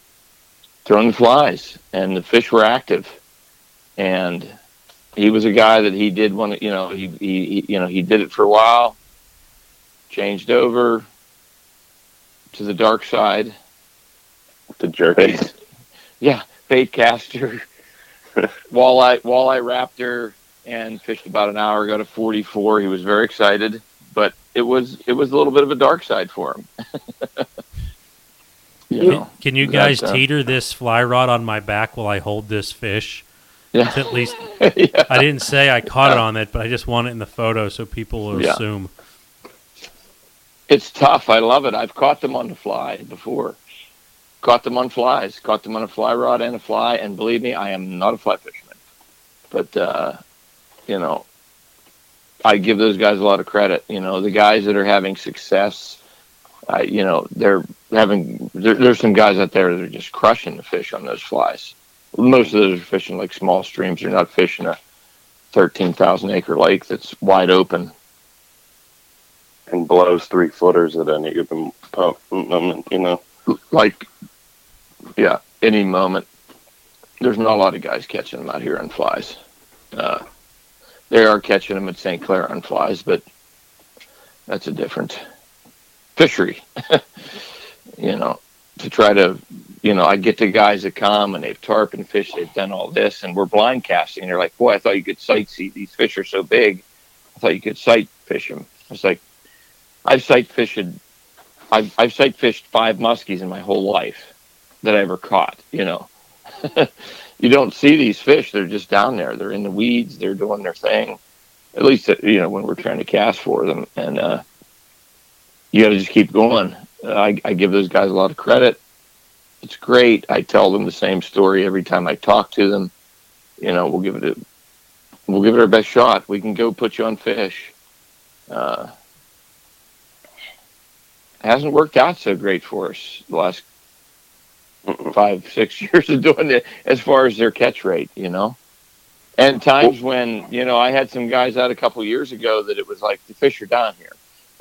throwing flies, and the fish were active. And he was a guy that he did to, you know, he, he, he you know he did it for a while, changed over to the dark side. The jerk Bait, bait. (laughs) yeah, bait caster, (laughs) walleye walleye raptor, and fished about an hour. Got a 44. He was very excited, but it was it was a little bit of a dark side for him. (laughs) you Can, know, can you that, guys uh, teeter this fly rod on my back while I hold this fish? Yeah. To at least (laughs) yeah. I didn't say I caught it on it, but I just want it in the photo so people will Yeah. assume. It's tough. I love it. I've caught them on the fly before. Caught them on flies. Caught them on a fly rod and a fly. And believe me, I am not a fly fisherman. But uh, you know, I give those guys a lot of credit. You know, the guys that are having success. I, you know, they're having. There, there's some guys out there that are just crushing the fish on those flies. Most of those are fishing like small streams. They're not fishing a thirteen thousand acre lake that's wide open. and blows three footers at any given moment. You know, like yeah any moment there's not a lot of guys catching them out here on flies uh, they are catching them at st clair on flies but that's a different fishery (laughs) you know to try to you know i get the guys that come and they've tarpon fish they've done all this and we're blind casting and they're like boy i thought you could sight see these fish are so big i thought you could sight fish them it's like i've sight fished I've, I've sight fished five muskies in my whole life. that I ever caught. You know, (laughs) you don't see these fish; they're just down there. They're in the weeds. They're doing their thing. At least you know when we're trying to cast for them, and uh, you got to just keep going. I, I give those guys a lot of credit. It's great. I tell them the same story every time I talk to them. You know, we'll give it a we'll give it our best shot. We can go put you on fish. Uh, hasn't worked out so great for us the last five, six (laughs) years of doing it as far as their catch rate, you know. And times when, you know, I had some guys out a couple years ago that it was like the fish are down here.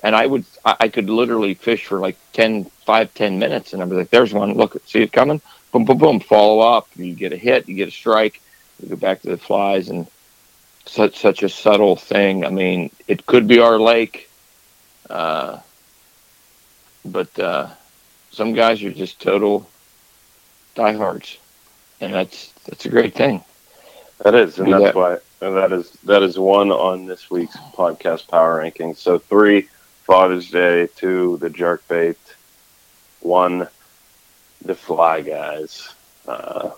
And I would, I I could literally fish for like 10, 5, 10 minutes. And I'd be like, there's one. Look, see it coming? Boom, boom, boom. Follow up. You get a hit, you get a strike. You go back to the flies. And such, such a subtle thing. I mean, it could be our lake. Uh, but uh, some guys are just total diehards, and that's that's a great thing. That is, and Do that's that. why and that is that is one on this week's podcast power rankings. So three, Father's Day, two, the jerk bait, one, the fly guys. Uh,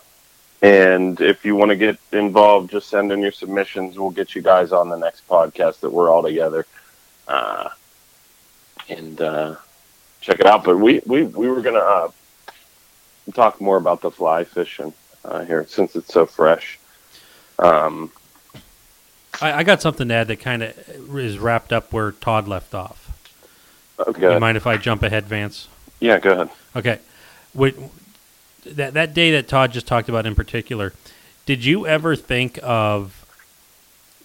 and if you want to get involved, just send in your submissions. We'll get you guys on the next podcast that we're all together. Uh, and uh, check it out. But we, we, we were going to uh, talk more about the fly fishing uh, here since it's so fresh. Um, I, I got something to add that kind of is wrapped up where Todd left off. Okay. You mind if I jump ahead, Vance? Yeah, go ahead. Okay. Wait, that that day that Todd just talked about in particular, did you ever think of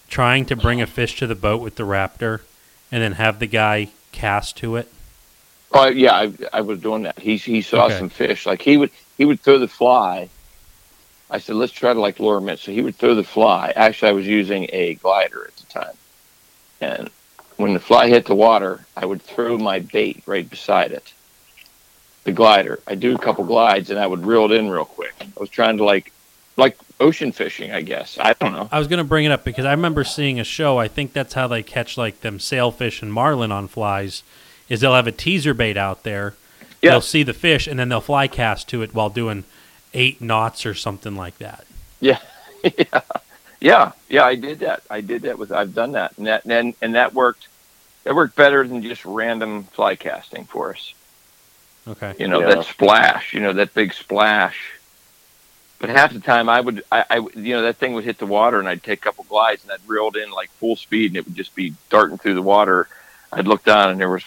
trying to bring a fish to the boat with the raptor and then have the guy cast to it? Oh yeah, I, I was doing that. He he saw Okay. some fish. Like he would he would throw the fly. I said, let's try to like lure him in. So he would throw the fly. Actually, I was using a glider at the time, and when the fly hit the water, I would throw my bait right beside it. The glider. I do a couple glides, and I would reel it in real quick. I was trying to like like ocean fishing, I guess. I don't know. I was going to bring it up because I remember seeing a show. I think that's how they catch like them sailfish and marlin on flies. Is they'll have a teaser bait out there. Yeah. They'll see the fish and then they'll fly cast to it while doing eight knots or something like that. yeah, (laughs) yeah, yeah, yeah. I did that. I did that with. I've done that, and that and and that worked. That worked better than just random fly casting for us. Okay. You know Yeah. that splash. You know that big splash. But half the time, I would, I, I, you know, that thing would hit the water, and I'd take a couple glides, and I'd reeled in like full speed, and it would just be darting through the water. I'd look down, and there was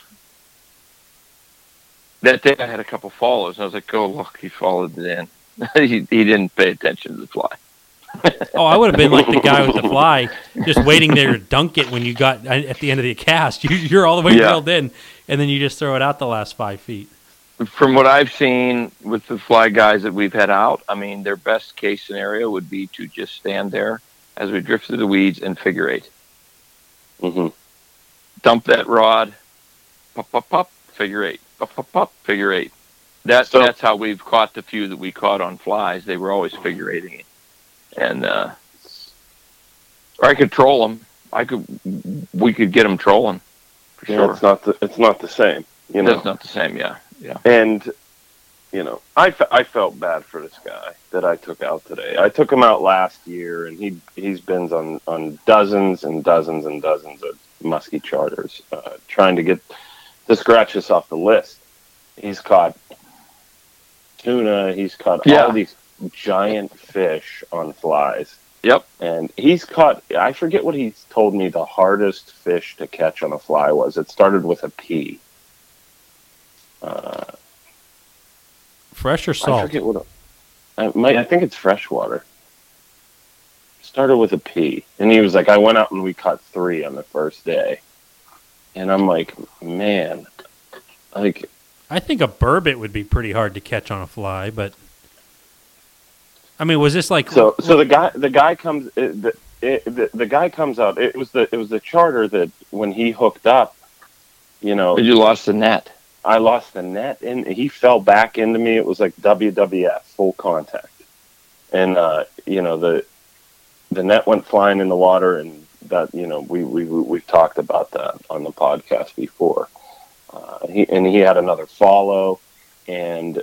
that day. I had a couple follows, and I was like, "Oh, look, he followed it in." (laughs) he, he didn't pay attention to the fly. (laughs) Oh, I would have been like the guy with the fly, just waiting there to dunk it when you got at the end of the cast. You, you're all the way Yeah. reeled in, and then you just throw it out the last five feet. From what I've seen with the fly guys that we've had out, I mean, their best case scenario would be to just stand there as we drift through the weeds and figure eight. mm-hmm. dump that rod, pop, pop, pop, figure eight, pop, pop, pop, figure eight. That, So- that's how we've caught the few that we caught on flies. They were always figure eighting it. And, uh, or I could troll them. I could, we could get them trolling for Yeah, sure. it's not the it's not the same, you know. That's not the same. Yeah. Yeah. And you know, I, fe- I felt bad for this guy that I took out today. I took him out last year, and he he's been on on dozens and dozens and dozens of musky charters, uh, trying to get to scratch this off the list. He's caught tuna. He's caught Yeah. all these giant fish on flies. Yep. And he's caught. I forget what he told me the hardest fish to catch on a fly was. It started with a P. Uh, Fresh or salt? I forget what. I, might, I think it's freshwater. Started with a P, and he was like, "I went out and we caught three on the first day," and I'm like, "Man, like I think a burbot would be pretty hard to catch on a fly, but I mean, was this like so." So the guy, the guy comes, the, it, the the guy comes out. It was the it was the charter that when he hooked up, you know, you lost the net. I lost the net and he fell back into me. It was like WWF, full contact. And uh, you know, the the net went flying in the water and that, you know, we we we- we've talked about that on the podcast before. Uh, he and he had another follow and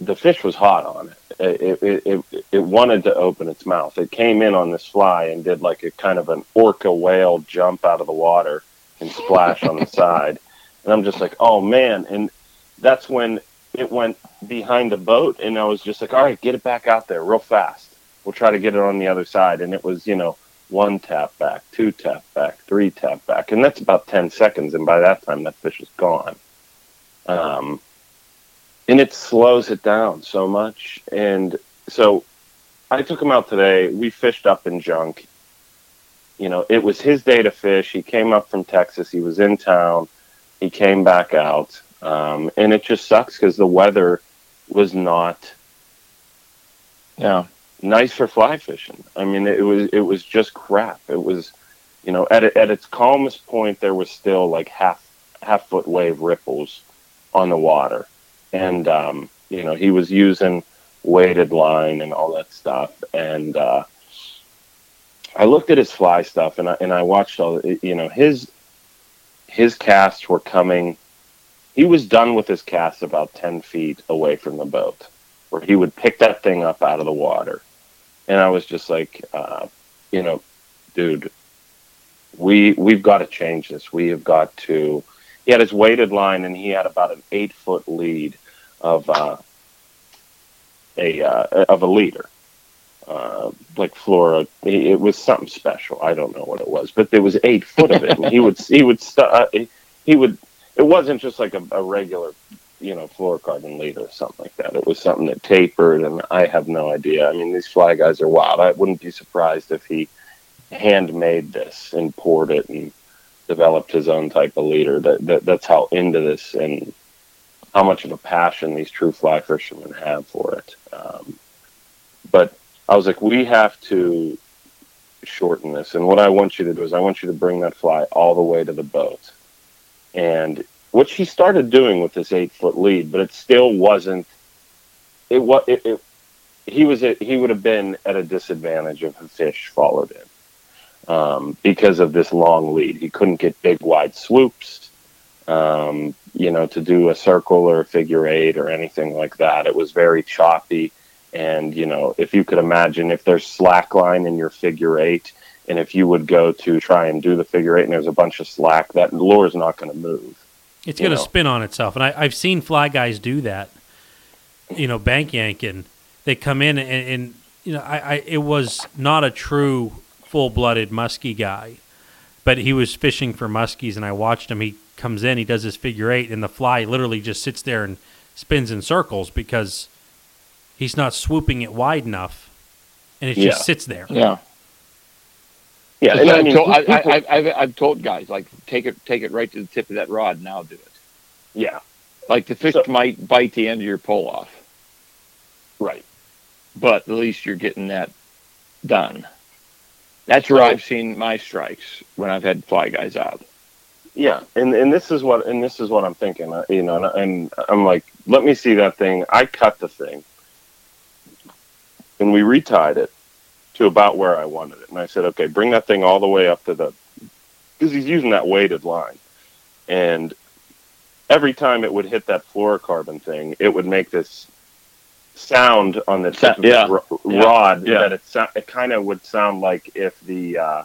the fish was hot on it. It, it, it, it wanted to open its mouth. It came in on this fly and did like a kind of an orca whale jump out of the water and splash on the (laughs) side. And I'm just like, oh man. And that's when it went behind the boat. And I was just like, all right, get it back out there real fast. We'll try to get it on the other side. And it was, you know, one tap back, two tap back, three tap back. And that's about 10 seconds. And by that time, that fish is gone. Um, and it slows it down so much. And so I took him out today. We fished up in junk. You know, it was his day to fish. He came up from Texas. He was in town. He came back out. Um, and it just sucks because the weather was not Yeah. nice for fly fishing. I mean, it was it was just crap. It was, you know, at at its calmest point, there was still like half half foot wave ripples on the water, and um, you know he was using weighted line and all that stuff. And uh, I looked at his fly stuff, and I and I watched all. You know his his casts were coming. He was done with his cast about ten feet away from the boat, where he would pick that thing up out of the water, and I was just like, uh, you know, dude, we we've got to change this. We have got to. He had his weighted line, and he had about an eight foot lead of uh, a uh, of a leader, uh, like fluoro. It was something special. I don't know what it was, but there was eight foot of it. and he would (laughs) he would st- uh, he would. It wasn't just like a, a regular, you know, fluorocarbon lead or something like that. It was something that tapered, and I have no idea. I mean, these fly guys are wild. I wouldn't be surprised if he handmade this and poured it and developed his own type of leader. That, that that's how into this and how much of a passion these true fly fishermen have for it. Um, but I was like, we have to shorten this. And what I want you to do is I want you to bring that fly all the way to the boat. And what she started doing with this eight foot lead, but it still wasn't. It was it, it he was at, he would have been at a disadvantage if a fish followed him um, because of this long lead. He couldn't get big wide swoops, um, you know, to do a circle or a figure eight or anything like that. It was very choppy, and you know, if you could imagine if there's slack line in your figure eight, and if you would go to try and do the figure eight and there's a bunch of slack, that lure is not going to move. It's going to spin on itself, and I, I've seen fly guys do that. You know, bank yanking. They come in and, and you know, I, I it was not a true full blooded muskie guy, but he was fishing for muskies, and I watched him. He comes in, he does his figure eight, and the fly literally just sits there and spins in circles because he's not swooping it wide enough, and it Yeah. just sits there. Yeah. Yeah, That's and what I I've, mean, told, I, I, I've, I've, I've told guys like take it take it right to the tip of that rod. and I'll do it. yeah, Like the fish So- might bite the end of your pull off, right. but at least you're getting that done. That's where So- I've seen my strikes when I've had fly guys out. Yeah, and and this is what and this is what I'm thinking. uh, You know, and, and I'm like, let me see that thing. I cut the thing, and we retied it to about where I wanted it. And I said, okay, bring that thing all the way up to the because he's using that weighted line, and every time it would hit that fluorocarbon thing, it would make this sound on the tip of Yeah. the ro- Yeah. rod Yeah. that it so- it kind of would sound like if the uh,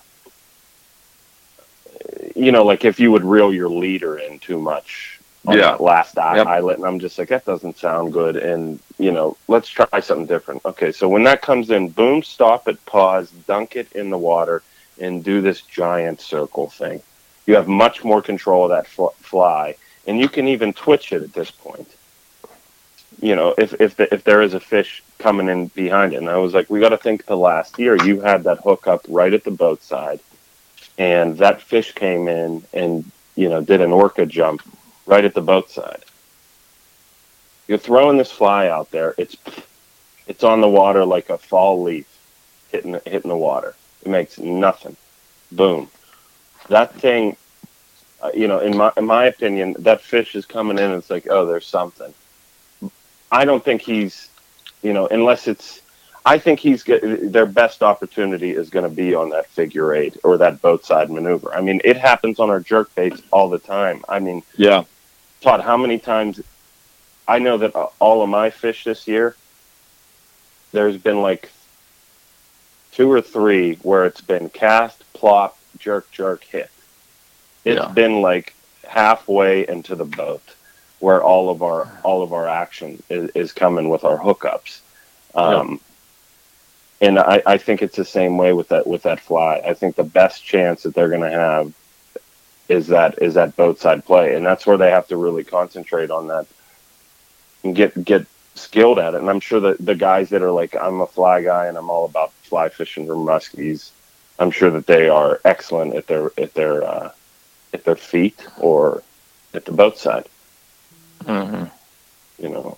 you know, like if you would reel your leader in too much on Yeah. that last eye Yep. eyelet, and I'm just like, that doesn't sound good, and you know, let's try something different. Okay, so when that comes in, boom, stop it, pause, dunk it in the water, and do this giant circle thing. You have much more control of that fl- fly, and you can even twitch it at this point. You know, if if the, if there is a fish coming in behind it, and I was like, we got to think the last year. You had that hook up right at the boat side and that fish came in and you know did an orca jump right at the boat side. You're throwing this fly out there. It's it's on the water like a fall leaf hitting hitting the water. It makes nothing. Boom. That thing, uh, you know, in my in my opinion, that fish is coming in. It's like, oh, there's something. I don't think he's, you know, unless it's I think he's their best opportunity is going to be on that figure eight or that boat side maneuver. I mean, it happens on our jerk baits all the time. I mean, Yeah. Todd, how many times I know that all of my fish this year, there's been like two or three where it's been cast, plop, jerk, jerk, hit. It's Yeah. been like halfway into the boat where all of our all of our action is, is coming with our hookups. Um, And I, I think it's the same way with that with that fly. I think the best chance that they're going to have is that is that boat side play, and that's where they have to really concentrate on that and get get skilled at it. And I'm sure that the guys that are like, I'm a fly guy and I'm all about fly fishing for muskies. I'm sure that they are excellent at their at their uh, at their feet or at the boat side. Mhm. You know,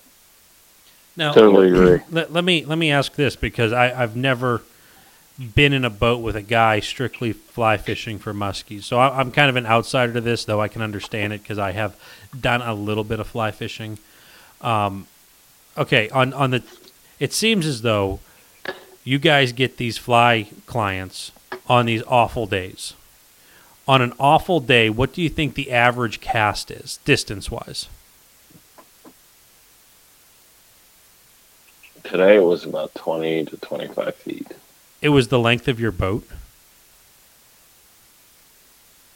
Now, Totally agree. (clears throat) let, let me let me ask this because I, I've never been in a boat with a guy strictly fly fishing for muskies. So I, I'm kind of an outsider to this, though I can understand it because I have done a little bit of fly fishing. Um, okay, on on the, it seems as though you guys get these fly clients on these awful days. On an awful day, what do you think the average cast is, distance wise? Today it was about 20 to 25 feet, It was the length of your boat.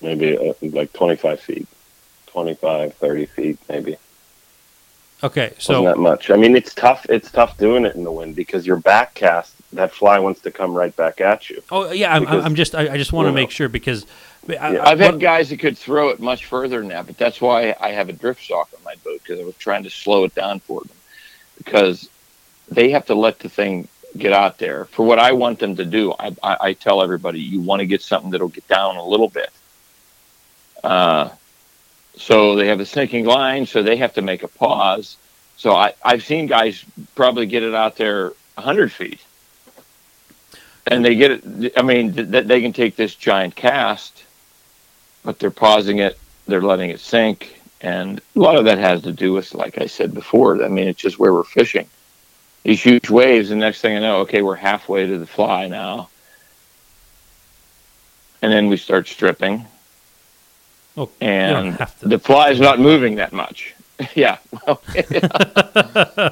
maybe uh, like 25 feet, 25, 30 feet, maybe. Okay, So so Wasn't that much. I mean, it's tough. It's tough doing it in the wind because your back cast, that fly wants to come right back at you. Oh yeah, I'm, Because- I'm just I, I just want to you know. make sure because I, Yeah. I- I've had guys that could throw it much further than that, but that's why I have a drift sock on my boat because I was trying to slow it down for them because they have to let the thing get out there. For what I want them to do, I, I, I tell everybody you want to get something that'll get down a little bit. Uh, so they have a sinking line, so they have to make a pause. So I, I've seen guys probably get it out there 100 feet. And they get it, I mean, th- th- they can take this giant cast, but they're pausing it, they're letting it sink. And a lot of that has to do with, like I said before, I mean, it's just where we're fishing. These huge waves, the next thing I know, okay, we're halfway to the fly now. And then we start stripping, oh, and the fly is not moving that much. (laughs) yeah. Well, (laughs) (laughs)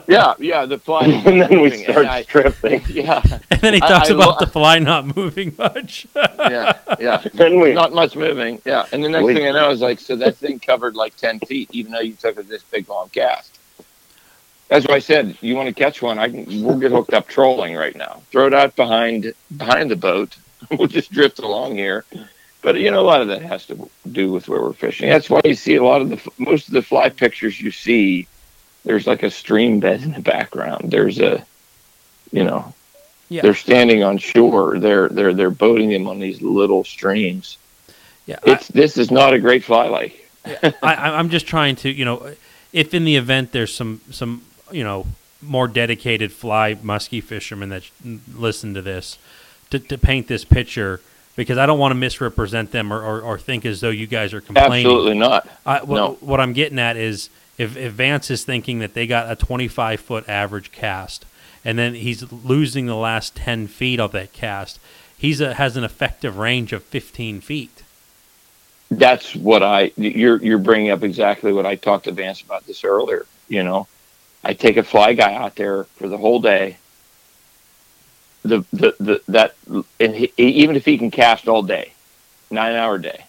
yeah, yeah, the fly and not then we moving, and start I- stripping. yeah, and then he I- talks I about lo- the fly not moving much. yeah, yeah. Then we not much moving. Yeah, and the next We- thing I know is like, so that thing covered like ten feet, even though you took it this big long cast. That's why I said you want to catch one. I can. We'll get hooked up trolling right now. Throw it out behind behind the boat. (laughs) we'll just drift along here. But you know, a lot of that has to do with where we're fishing. That's why you see a lot of the most of the fly pictures you see. There's like a stream bed in the background. There's a, you know, Yeah. they're standing on shore. They're they're they're boating them on these little streams yeah, I, this is not a great fly lake. I, I'm just trying to, you know, if in the event there's some some, you know, more dedicated fly muskie fishermen that listen to this, to, to paint this picture, because I don't want to misrepresent them or, or, or think as though you guys are complaining. Absolutely not. I, what, No. what I'm getting at is if, if Vance is thinking that they got a 25 foot average cast, and then he's losing the last 10 feet of that cast, he's a, has an effective range of 15 feet. That's what I you're you're bringing up exactly what I talked to Vance about this earlier. You know, I take a fly guy out there for the whole day. The the, the that and he, even if he can cast all day, nine hour day.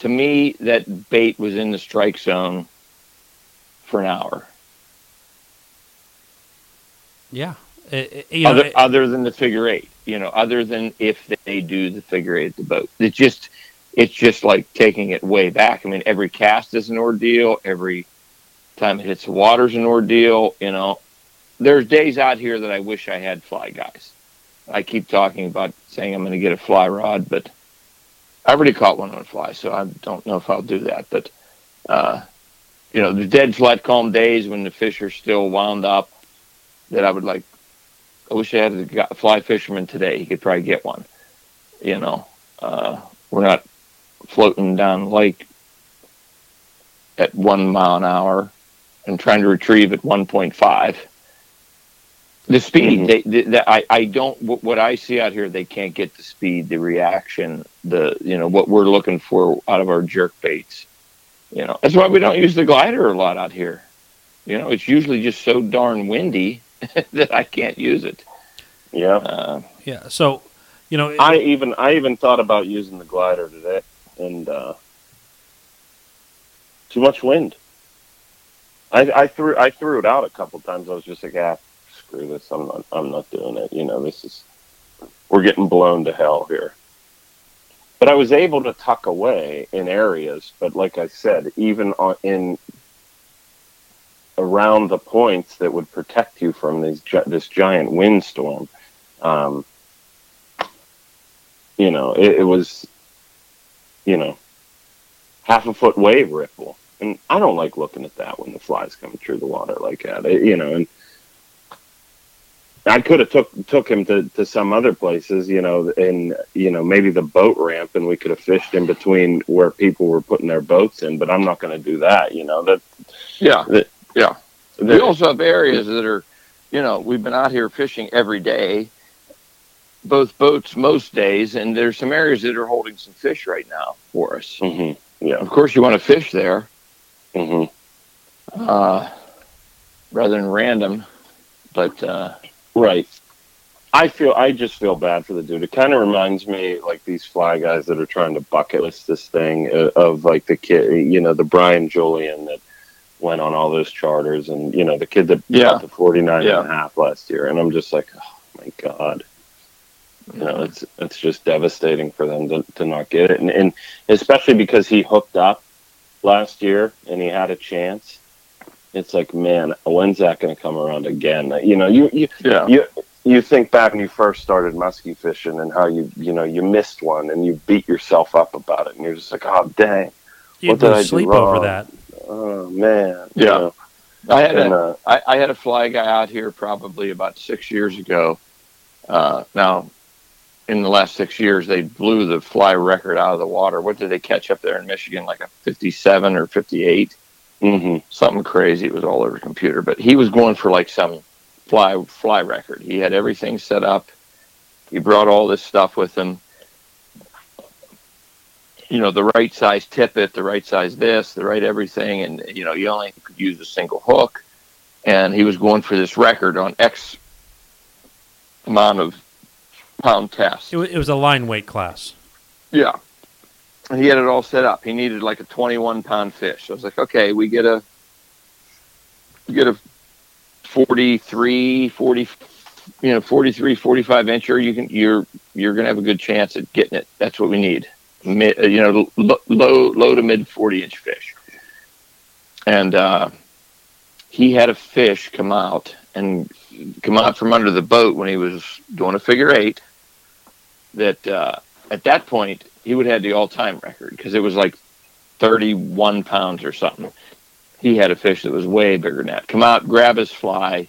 To me, that bait was in the strike zone for an hour. Yeah. It- it- you know, other, it- other than the figure eight, you know, other than if they do the figure eight at the boat. It just, it's just like taking it way back. I mean, every cast is an ordeal. Every time it hits the water is an ordeal. You know, there's days out here that I wish I had fly guys. I keep talking about saying I'm going to get a fly rod, but I already caught one on fly, so I don't know if I'll do that. But, uh, you know, the dead flat calm days when the fish are still wound up, that I would like I wish I had a fly fisherman today. He could probably get one. You know, uh, we're not floating down the lake at one mile an hour and trying to retrieve at 1.5. The speed, Mhm. they, they, that I, I don't, what what I see out here, they can't get the speed, the reaction, the, you know, what we're looking for out of our jerk baits. You know, that's why we don't use the glider a lot out here. you know, it's usually just so darn windy (laughs) that I can't use it. Yeah. Uh, Yeah. So, you know, I even I even thought about using the glider today, and uh, too much wind. I, I threw I threw it out a couple times. I was just like, ah, screw this. I'm not I'm not doing it. You know, this is we're getting blown to hell here. But I was able to tuck away in areas. But like I said, even on, in around the points that would protect you from these this giant windstorm. Um, you know, it, it was, you know, half a foot wave ripple, and I don't like looking at that when the flies coming through the water like that. It- you know, and I could have took took him to, to some other places, you know, and you know maybe the boat ramp, and we could have fished in between where people were putting their boats in. But I'm not going to do that. You know that. yeah, that, yeah. We also have areas that are, you know, we've been out here fishing every day, both boats most days, and there's some areas that are holding some fish right now for us. Mhm. Yeah. Of course, you want to fish there hmm uh, rather than random, but uh, Right. I feel I just feel bad for the dude. It kind of reminds me like these fly guys that are trying to bucket list this thing uh, of like the kid, you know, the Brian Julian that went on all those charters and you know the kid that Yeah. got the 49 Yeah. and a half last year and I'm just like, oh my god. You know, it's it's just devastating for them to, to not get it and, and especially because he hooked up last year and he had a chance. It's like, man, when's that going to come around again? You know, you, you yeah, you you think back when you first started muskie fishing and how you you know you missed one and you beat yourself up about it and you're just like oh dang you what did I lose do sleep over wrong? that. oh man you Yeah. know? I had and a, uh, I, I had a fly guy out here probably about six years ago. Uh, now, in the last six years, they blew the fly record out of the water. What did they catch up there in Michigan? Like a 57 or 58? mhm. Something crazy. It was all over the computer. But he was going for like some fly fly record. He had everything set up. He brought all this stuff with him. You know, the right size tippet, the right size this, the right everything, and you know, you only could use a single hook. And he was going for this record on X amount of pound test. It, it was a line weight class. Yeah. And he had it all set up. He needed like a 21 pound fish. I was like, okay, we get a, we get a 43, 40, you know, 43, 45 incher. You can, you're, you're going to have a good chance at getting it. That's what we need. Mid, uh, you know, lo- low, low to mid 40 inch fish. And, uh, he had a fish come out and come out from under the boat when he was doing a figure eight that, uh, at that point he would have had the all-time record because it was like 31 pounds or something. He had a fish that was way bigger than that. Come out, grab his fly.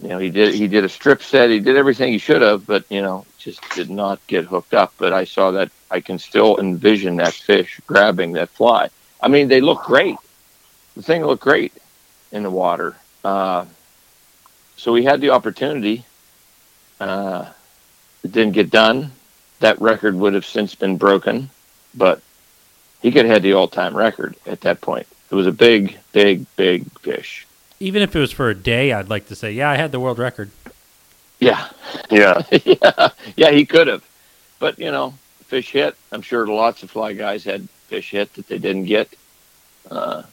You know, he did he did a strip set. He did everything he should have, but you know, just did not get hooked up. But I saw that. I can still envision that fish grabbing that fly. I mean, they look great. The thing looked great in the water. Uh, so we had the opportunity. Uh, it didn't get done that record would have since been broken, but he could have had the all-time record at that point. It was a big, big, big fish. Even if it was for a day, I'd like to say, yeah, I had the world record. Yeah, yeah (laughs) yeah, yeah. He could have, but you know, fish hit. I'm sure lots of fly guys had fish hit that they didn't get. Uh,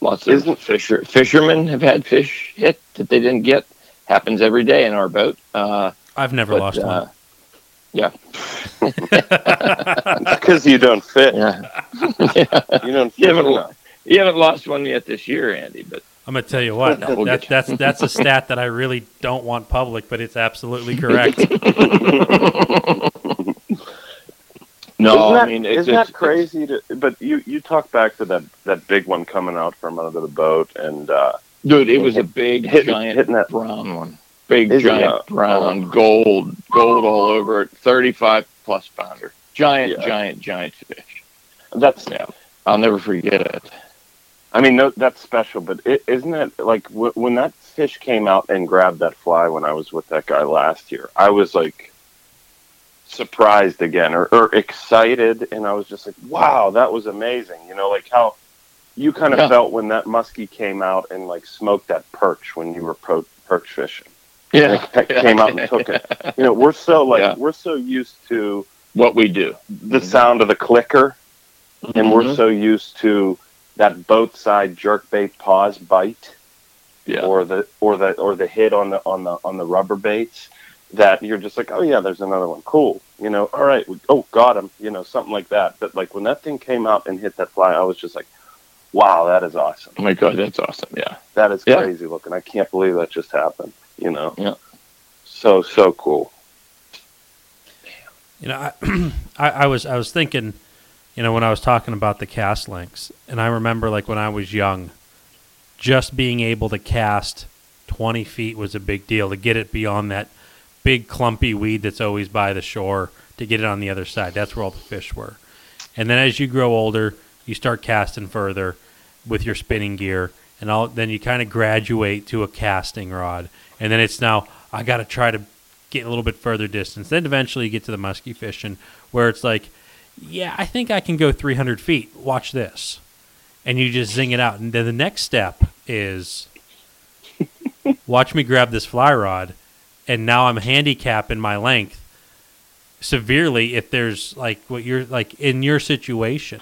lots of Isn't- fisher fishermen have had fish hit that they didn't get. Happens every day in our boat. Uh, I've never but, lost uh, one. Yeah, (laughs) because you don't fit yeah. you don't You haven't, enough. you haven't lost one yet this year, Andy. But I'm gonna tell you what no, we'll that, you. that's that's a stat that I really don't want public, but it's absolutely correct. (laughs) no, that, I mean, it's, isn't it's- that crazy to, but you you talk back to that that big one coming out from under the boat and uh dude, it was a big, Hitting- giant hitting that- brown one. Big, Isn't giant it? brown, gold, gold all over it. Thirty-five plus pounder. Giant, Yeah. giant, giant fish. that's Yeah, I'll never forget it. I mean, no, that's special, but is isn't it like w- when that fish came out and grabbed that fly when I was with that guy last year? I was like surprised again or, or excited, and I was just like, "Wow, that was amazing!" You know, like how you kind of Yeah. felt when that muskie came out and like smoked that perch when you were pro- perch fishing. Yeah. Came out and took it. You know, we're so like Yeah. we're so used to What we do. the sound of the clicker, and we're Mhm. so used to that both side jerkbait pause bite, Yeah. or the or the or the hit on the on the on the rubber baits that you're just like, oh yeah, there's another one, cool. You know, all right, we, oh got him. You know, something like that. But like when that thing came out and hit that fly, I was just like, wow, that is awesome. Oh my God, that's awesome. Yeah. That is Yeah. crazy looking. I can't believe that just happened. You know, Yeah. so so cool. You know, I, (clears throat) I, I was I was thinking, you know, when I was talking about the cast links, and I remember like when I was young, just being able to cast twenty feet was a big deal to get it beyond that big clumpy weed that's always by the shore to get it on the other side. That's where all the fish were. And then as you grow older, you start casting further with your spinning gear, and all then you kind of graduate to a casting rod, and then it's now I got to try to get a little bit further distance. Then eventually you get to the muskie fishing where it's like, yeah, I think I can go 300 feet. Watch this, and you just zing it out. And then the next step is (laughs) watch me grab this fly rod, and now I'm handicapping my length severely if there's like what you're like in your situation.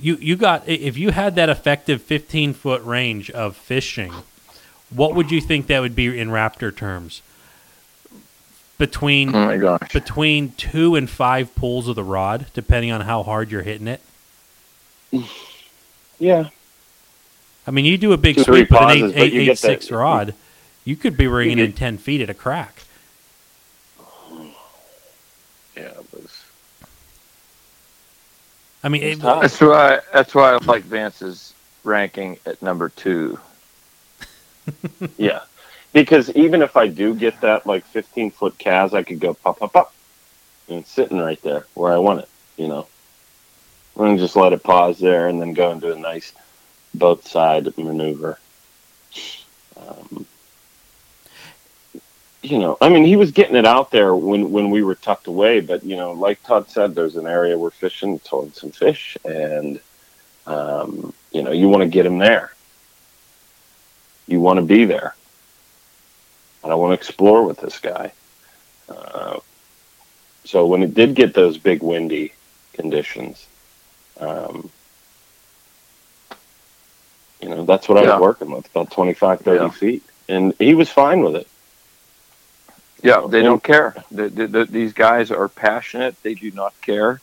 You you got if you had that effective 15 foot range of fishing, what would you think that would be in raptor terms? Between Oh my gosh. between two and five pulls of the rod, depending on how hard you're hitting it. (sighs) Yeah, I mean, you do a big Two, sweep with an eight, eight, eight get six that- rod. You could be bringing You in ten feet at a crack. yeah, it was. I mean, it. That's why. That's why I like Vance's ranking at number two. (laughs) Yeah, because even if I do get that like 15 foot cas, I could go pop, pop, pop, and it's sitting right there where I want it. You know, and just let it pause there, and then go and do a nice both side maneuver. Um, you know, I mean, he was getting it out there when when we were tucked away, but you know, like Todd said, there's an area we're fishing, towing some fish, and um, you know, you want to get him there. You want to be there. And I want to explore with this guy. Uh, so when it did get those big windy conditions, um, you know, that's what I was working with, about 25, 30 Yeah. feet. And he was fine with it. Yeah, they don't care. The, the, the, these guys are passionate. They do not care.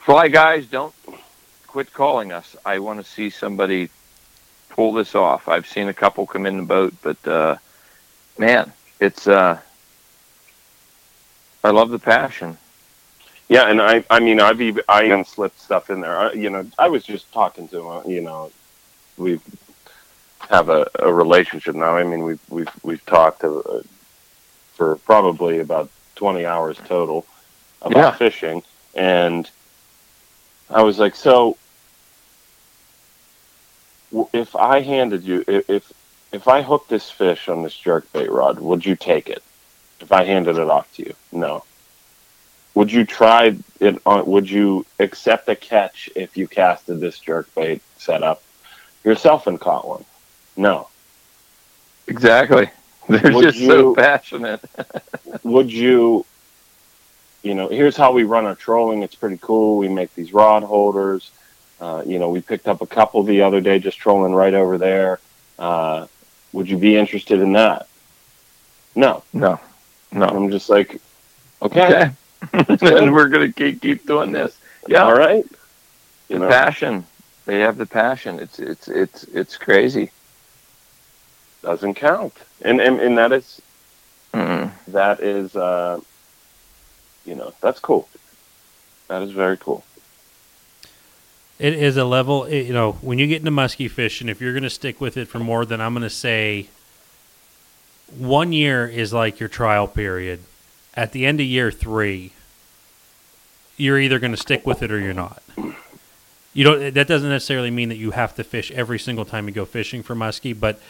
Fly guys, don't quit calling us. I want to see somebody pull this off. I've seen a couple come in the boat, but uh, man, it's. Uh, I love the passion. Yeah, and I, I mean, I've even, I even slipped stuff in there. I, you know, I was just talking to him. uh, You know, we have a, a relationship now. I mean, we've we've we've talked uh, for probably about twenty hours total about Yeah. fishing, and I was like, so if I handed you, if if, if I hooked this fish on this jerk bait rod, would you take it? If I handed it off to you, no would you try it on would you accept a catch if you casted this jerk bait setup yourself and caught one no Exactly. They're Would just so passionate. (laughs) would you you know here's how we run our trolling it's pretty cool we make these rod holders uh, you know we picked up a couple the other day just trolling right over there uh, would you be interested in that no No, no. i'm just like okay, Okay. (laughs) and we're gonna keep keep doing this. Yeah. all right you the know passion. They have the passion. It's it's it's it's crazy. Doesn't count and and, and that is Mm. that is uh you know that's cool that is very cool it is a level. it- you know, when you get into muskie fishing, if you're going to stick with it for more than I'm going to say, one year is like your trial period. At the end of year three, you're either going to stick with it or you're not. You don't. That doesn't necessarily mean that you have to fish every single time you go fishing for muskie, but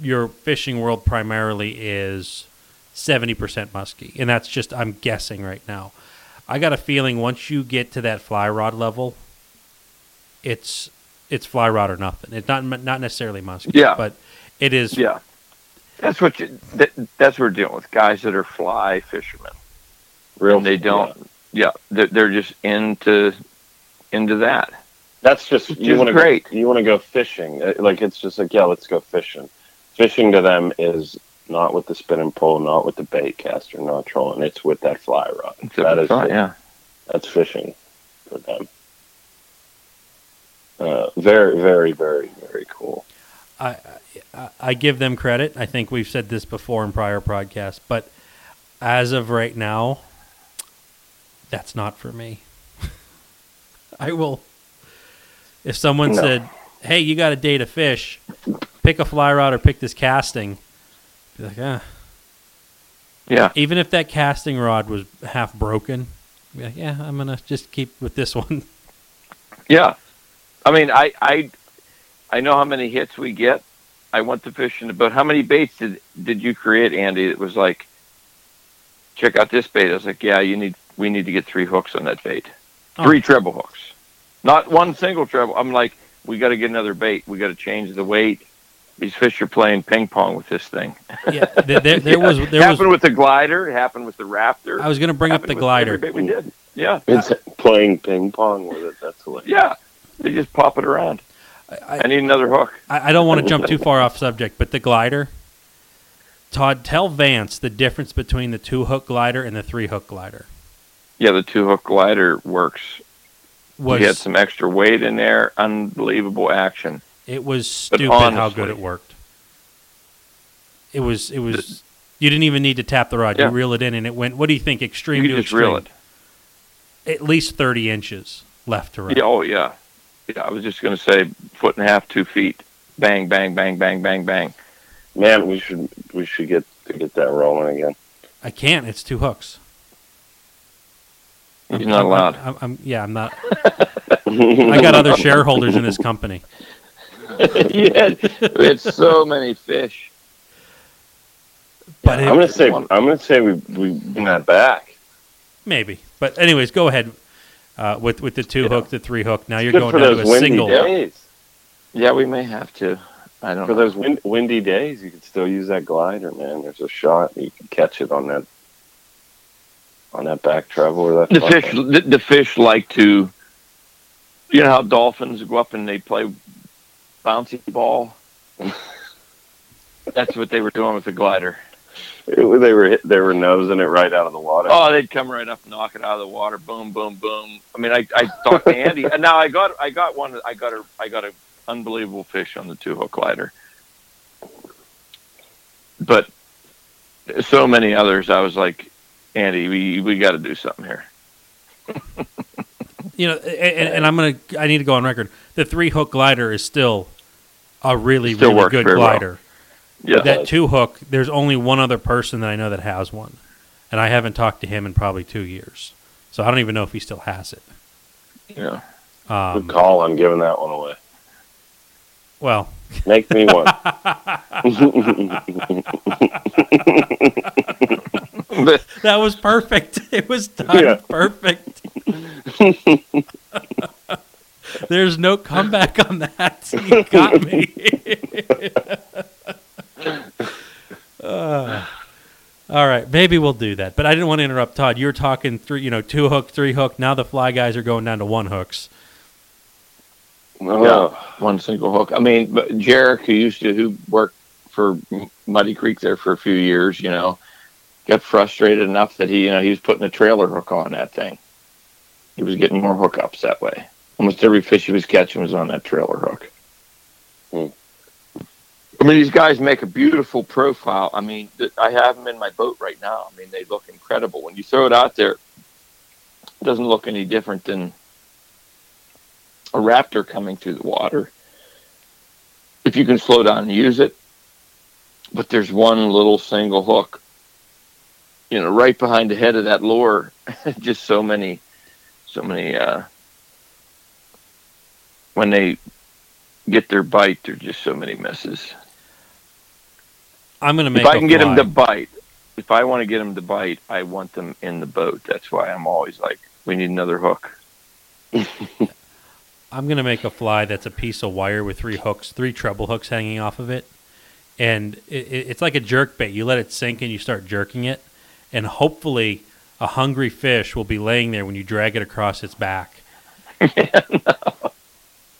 your fishing world primarily is seventy percent muskie, and that's just I'm guessing right now. I got a feeling once you get to that fly rod level, it's it's fly rod or nothing. It's not not necessarily muskie. Yeah. but it is. Yeah, that's what you. That, that's what we're dealing with guys that are fly fishermen. Real and they don't. Yeah, they're, they're just into into that. That's just Which you want to great. Go, you want to go fishing. Uh, Like it's just like yeah, let's go fishing. Fishing to them is not with the spinning pole, not with the bait caster, not trolling. It's with that fly rod. That is right. Yeah. that's fishing for them. Uh, very, very, very, very cool. I, I I give them credit. I think we've said this before in prior podcasts, but as of right now, that's not for me. (laughs) I will. If someone No. said, "Hey, you got a day to fish, pick a fly rod or pick this casting," be like, "Ah." Yeah. Even if that casting rod was half broken, be like, "Yeah, I'm gonna just keep with this one." (laughs) Yeah. I mean, I I I know how many hits we get. I went to fishing, but how many baits did did you create, Andy? It was like, check out this bait. I was like, yeah, you need we need to get three hooks on that bait, Oh. three treble hooks, not one single treble. I'm like, we got to get another bait. We got to change the weight. These fish are playing ping pong with this thing. (laughs) yeah, there, there, there was it there happened was. with the glider. It happened with the raptor. I was gonna bring up the glider. every we did. Yeah, It's playing ping pong with it. That's hilarious. yeah. They just pop it around. I, I need another hook. I, I don't want to jump too far off subject, but the glider. Todd, tell Vance the difference between the two hook glider and the three hook glider. Yeah, the two hook glider works. Was he had some extra weight in there. Unbelievable action. it was But stupid how good it worked. It was it was you didn't even need to tap the rod. Yeah. You reel it in and it went. What do you think? Extreme You to just extreme. reel it. At least thirty inches left to right. Yeah, oh yeah. Yeah, I was just going to say foot and a half, two feet. Bang, bang, bang, bang, bang, bang. Man, we should we should get to get that rolling again. I can't. It's two hooks. He's I'm- not I'm- allowed. I'm, I'm- yeah, I'm not. (laughs) I got other shareholders in this company. (laughs) yeah, we had so many fish. But Yeah, it- I'm gonna say I'm gonna say we we bring that back. Maybe, but anyways, go ahead uh, with with the two Yeah. hook, the three hook. Now you're Good going for down those to a windy single. days. Yeah, we may have to. I don't For know. those wind, windy days, you could still use that glider, man. There's a shot you can catch it on that on that back travel or that. the fish, the, the fish like to. You know how dolphins go up and they play bouncy ball. (laughs) That's what they were doing with the glider. It they were hit, they were nosing it right out of the water. Oh, they'd come right up, and knock it out of the water, boom, boom, boom. I mean, I, I talked to Andy, and now I got, I got one, I got a, I got a unbelievable fish on the two hook glider, but so many others. I was like, Andy, we we got to do something here. (laughs) You know, and, and I'm gonna. I need to go on record. The three hook glider is still a really Still really good very well. glider. Yeah, that two hook. There's only one other person that I know that has one, and I haven't talked to him in probably two years. So I don't even know if he still has it. yeah. Good Um, call on giving that one away. well, Make me one. (laughs) (laughs) That was perfect. It was done Yeah. perfect. (laughs) There's no comeback on that. You got me. Uh, all right, maybe we'll do that. But I didn't want to interrupt Todd. You were talking three, you know, two hook, three hook. Now the fly guys are going down to one hooks. Oh, one single hook. I mean, but Jarek, who used to who worked for Muddy Creek there for a few years, you know, got frustrated enough that he, you know, he was putting a trailer hook on that thing. He was getting more hookups that way. Almost every fish he was catching was on that trailer hook. Hmm. I mean, these guys make a beautiful profile. I mean, I have them in my boat right now. I mean, they look incredible. When you throw it out there, it doesn't look any different than a raptor coming through the water. If you can slow down and use it, but there's one little single hook, you know, right behind the head of that lure. (laughs) Just so many, so many. uh When they get their bite, there's just so many misses. I'm to make. if I can get them to bite, if I want to get them to bite, I want them in the boat. That's why I'm always like, we need another hook. (laughs) I'm gonna make a fly that's a piece of wire with three hooks, three treble hooks hanging off of it, and it, it, it's like a jerk bait. You let it sink and you start jerking it, and hopefully a hungry fish will be laying there when you drag it across its back. (laughs)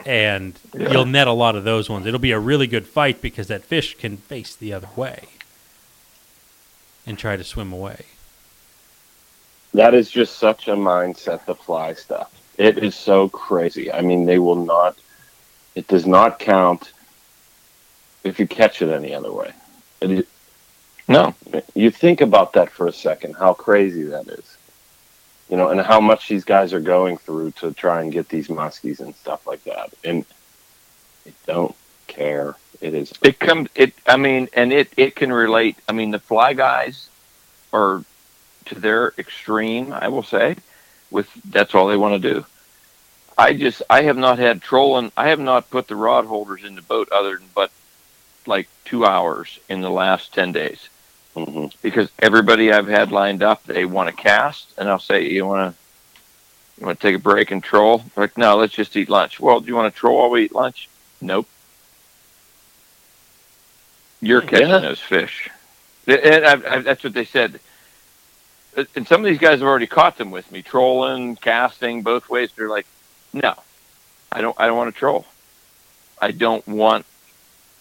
And Yeah. you'll net a lot of those ones. It'll be a really good fight because that fish can face the other way and try to swim away. That is just such a mindset, the fly stuff. It is so crazy. I mean, they will not, it does not count if you catch it any other way. Is, No. you think about that for a second, how crazy that is. You know, and how much these guys are going through to try and get these muskies and stuff like that. And they don't care. It is It comes. It. I mean, and it. It can relate. I mean, the fly guys are to their extreme. I will say, with that's all they want to do. I just. I have not had trolling. I have not put the rod holders in the boat other than but like two hours in the last ten days mhm. because everybody I've had lined up they want to cast, and I'll say, you want to. You want to take a break and troll? They're like, no, let's just eat lunch. Well, do you want to troll while we eat lunch? Nope. You're catching Yeah. those fish. And I, I, that's what they said. And some of these guys have already caught them with me, trolling, casting, both ways. They're like, no, I don't. I don't want to troll. I don't want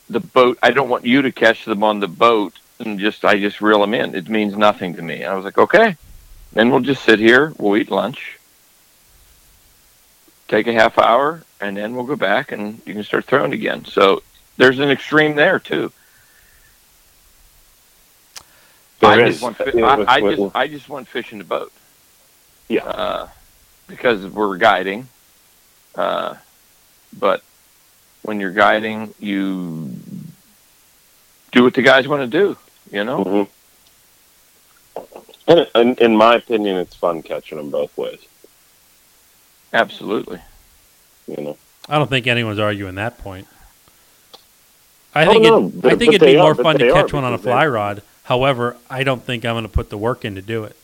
the boat. I don't want you to catch them on the boat and just. I just reel them in. It means nothing to me. And I was like, okay. Then we'll just sit here. We'll eat lunch. Take a half hour, and then we'll go back, and you can start throwing again. So there's an extreme there too. I There just is. want. Fi- Yeah, I, I just. I just want fish in the boat. Yeah. Uh, because we're guiding. Uh, but when you're guiding, you do what the guys want to do. You know. Mhm. And, and in my opinion, it's fun catching them both ways. Absolutely. You know, I don't think anyone's arguing that point. I Oh, think no, it, but, I think it'd be are, more fun to catch one on a because they- fly rod. However, I don't think I'm going to put the work in to do it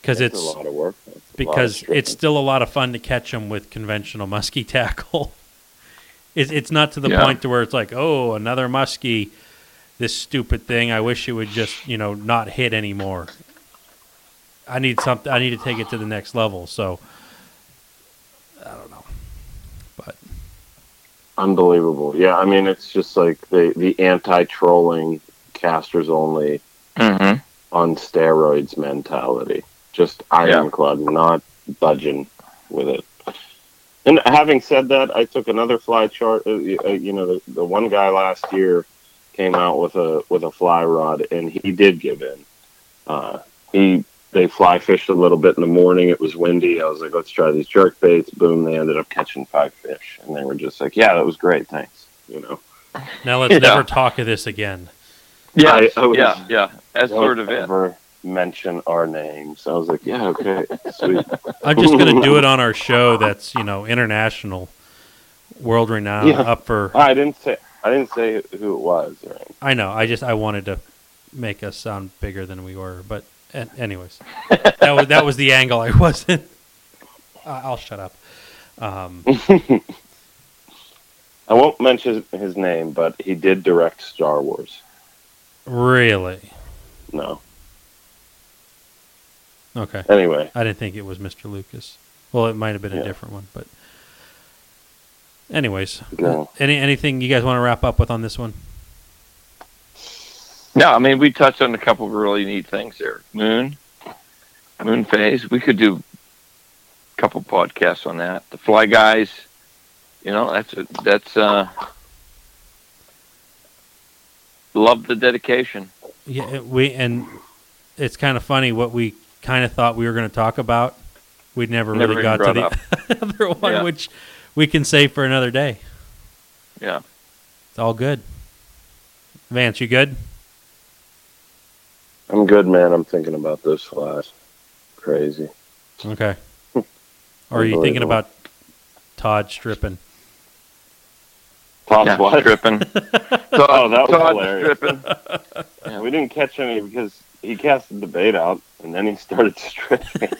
because it's, it's a lot of work. It's a lot of because it's still a lot of fun to catch them with conventional muskie (laughs) tackle. It's it's not to the Yeah. point to where it's like, oh, another muskie, this stupid thing. I wish it would just you know not hit anymore. I need something. I need to take it to the next level. So I don't know, but unbelievable. Yeah, I mean, it's just like the the anti-trolling casters only Mm-hmm. on steroids mentality. Just ironclad, not budging with it. And having said that, I took another fly chart. uh, uh, You know, the, the one guy last year came out with a with a fly rod, and he did give in. Uh, he they fly fished a little bit in the morning. It was windy. I was like, let's try these jerk baits. Boom! They ended up catching five fish, and they were just like, yeah, that was great, thanks. You know, now let's (laughs) Yeah. never talk of this again. Yeah. I- I was- yeah. Yeah. That's Don't sort of it. ever mention our names. I was like, yeah, okay, sweet. (laughs) I'm just going to do it on our show. That's you know international, world renowned, Yeah. up for. I didn't say I didn't say who it was. Right? I know. I just I wanted to make us sound bigger than we were, but anyways, (laughs) that was that was the angle. I wasn't. I I'll shut up. Um, (laughs) I won't mention his name, but he did direct Star Wars. Really? No. Okay. Anyway, I didn't think it was Mr. Lucas. Well, it might have been a different one, but. Anyways, No. any anything you guys want to wrap up with on this one? No, I mean we touched on a couple of really neat things there. Moon, moon phase. We could do a couple podcasts on that. The fly guys. You know, that's a, that's uh. Love the dedication. Yeah, we and it's kind of funny what we kind of thought we were going to talk about. We never, Never really got to the (laughs) other one, Yeah. which we can save for another day. Yeah. It's all good. Vance, you good? I'm good, man. I'm thinking about those flies. Crazy. Okay. (laughs) or are you thinking about Todd stripping? Todd yeah, what? stripping. (laughs) Oh, that was Todd hilarious. stripping. Yeah, we didn't catch any because he casted the bait out and then he started (laughs) stripping.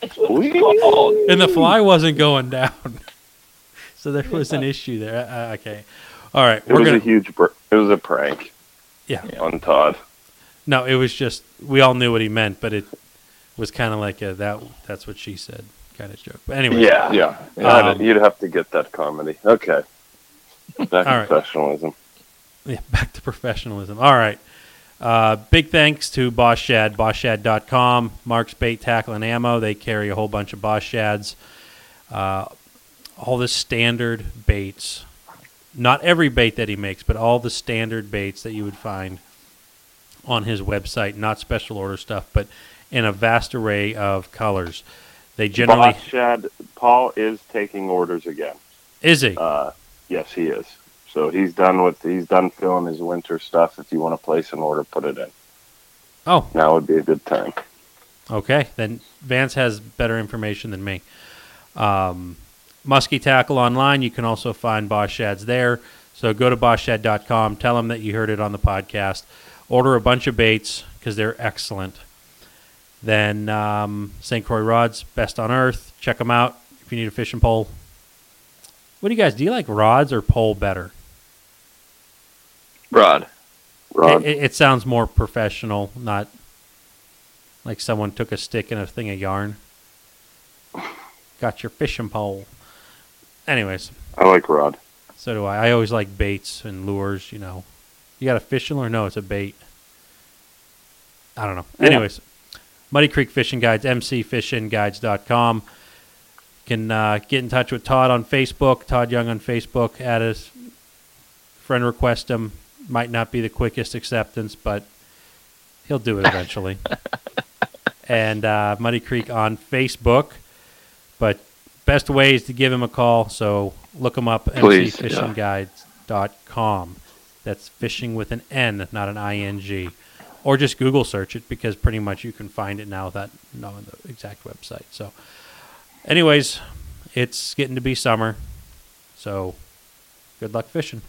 That's what and the fly wasn't going down. (laughs) so there was an issue there. Uh, okay. All right. It We're was gonna. a huge. Br- it was a prank yeah. on Todd. No, it was just we all knew what he meant, but it was kind of like a that. That's what she said kind of joke. But anyway. Yeah, Yeah. I'd- Um, you'd have to get that comedy. Okay. Back All to right. professionalism. Yeah, (laughs) back to professionalism. All right. Uh, big thanks to Boss Shad, BossShad.com, Mark's Bait, Tackle, and Ammo. They carry a whole bunch of Boss Shads. Uh, all the standard baits. Not every bait that he makes, but all the standard baits that you would find on his website. Not special order stuff, but in a vast array of colors. They generally. Shad, Paul is taking orders again. Is he? Uh, yes, he is. So he's done with he's done filling his winter stuff. If you want to place an order, put it in. oh, Now would be a good time. Okay, then Vance has better information than me. Um, Muskie Tackle online, you can also find Boss Shads there. So go to bossshad.com, tell them that you heard it on the podcast, order a bunch of baits because they're excellent. Then um, St. Croix Rods, best on earth. Check them out if you need a fishing pole. What do you guys do? You like rods or pole better? Rod. Rod, It, it, sounds more professional, not like someone took a stick and a thing of yarn. Got your fishing pole. Anyways, I like Rod. so do I. I always like baits and lures, you know. You got a fishing lure? No, it's a bait. I don't know. Yeah. Anyways, Muddy Creek Fishing Guides, mcfishingguides.com. You can uh, get in touch with Todd on Facebook, Todd Young on Facebook. Add us, friend request him. Might not be the quickest acceptance, but he'll do it eventually. (laughs) and uh, Muddy Creek on Facebook. But best way is to give him a call. So look him up, Please, mcfishingguides.com. That's fishing with an N, not an ing. Or just Google search it because pretty much you can find it now without knowing the exact website. So, anyways, it's getting to be summer. So, good luck fishing.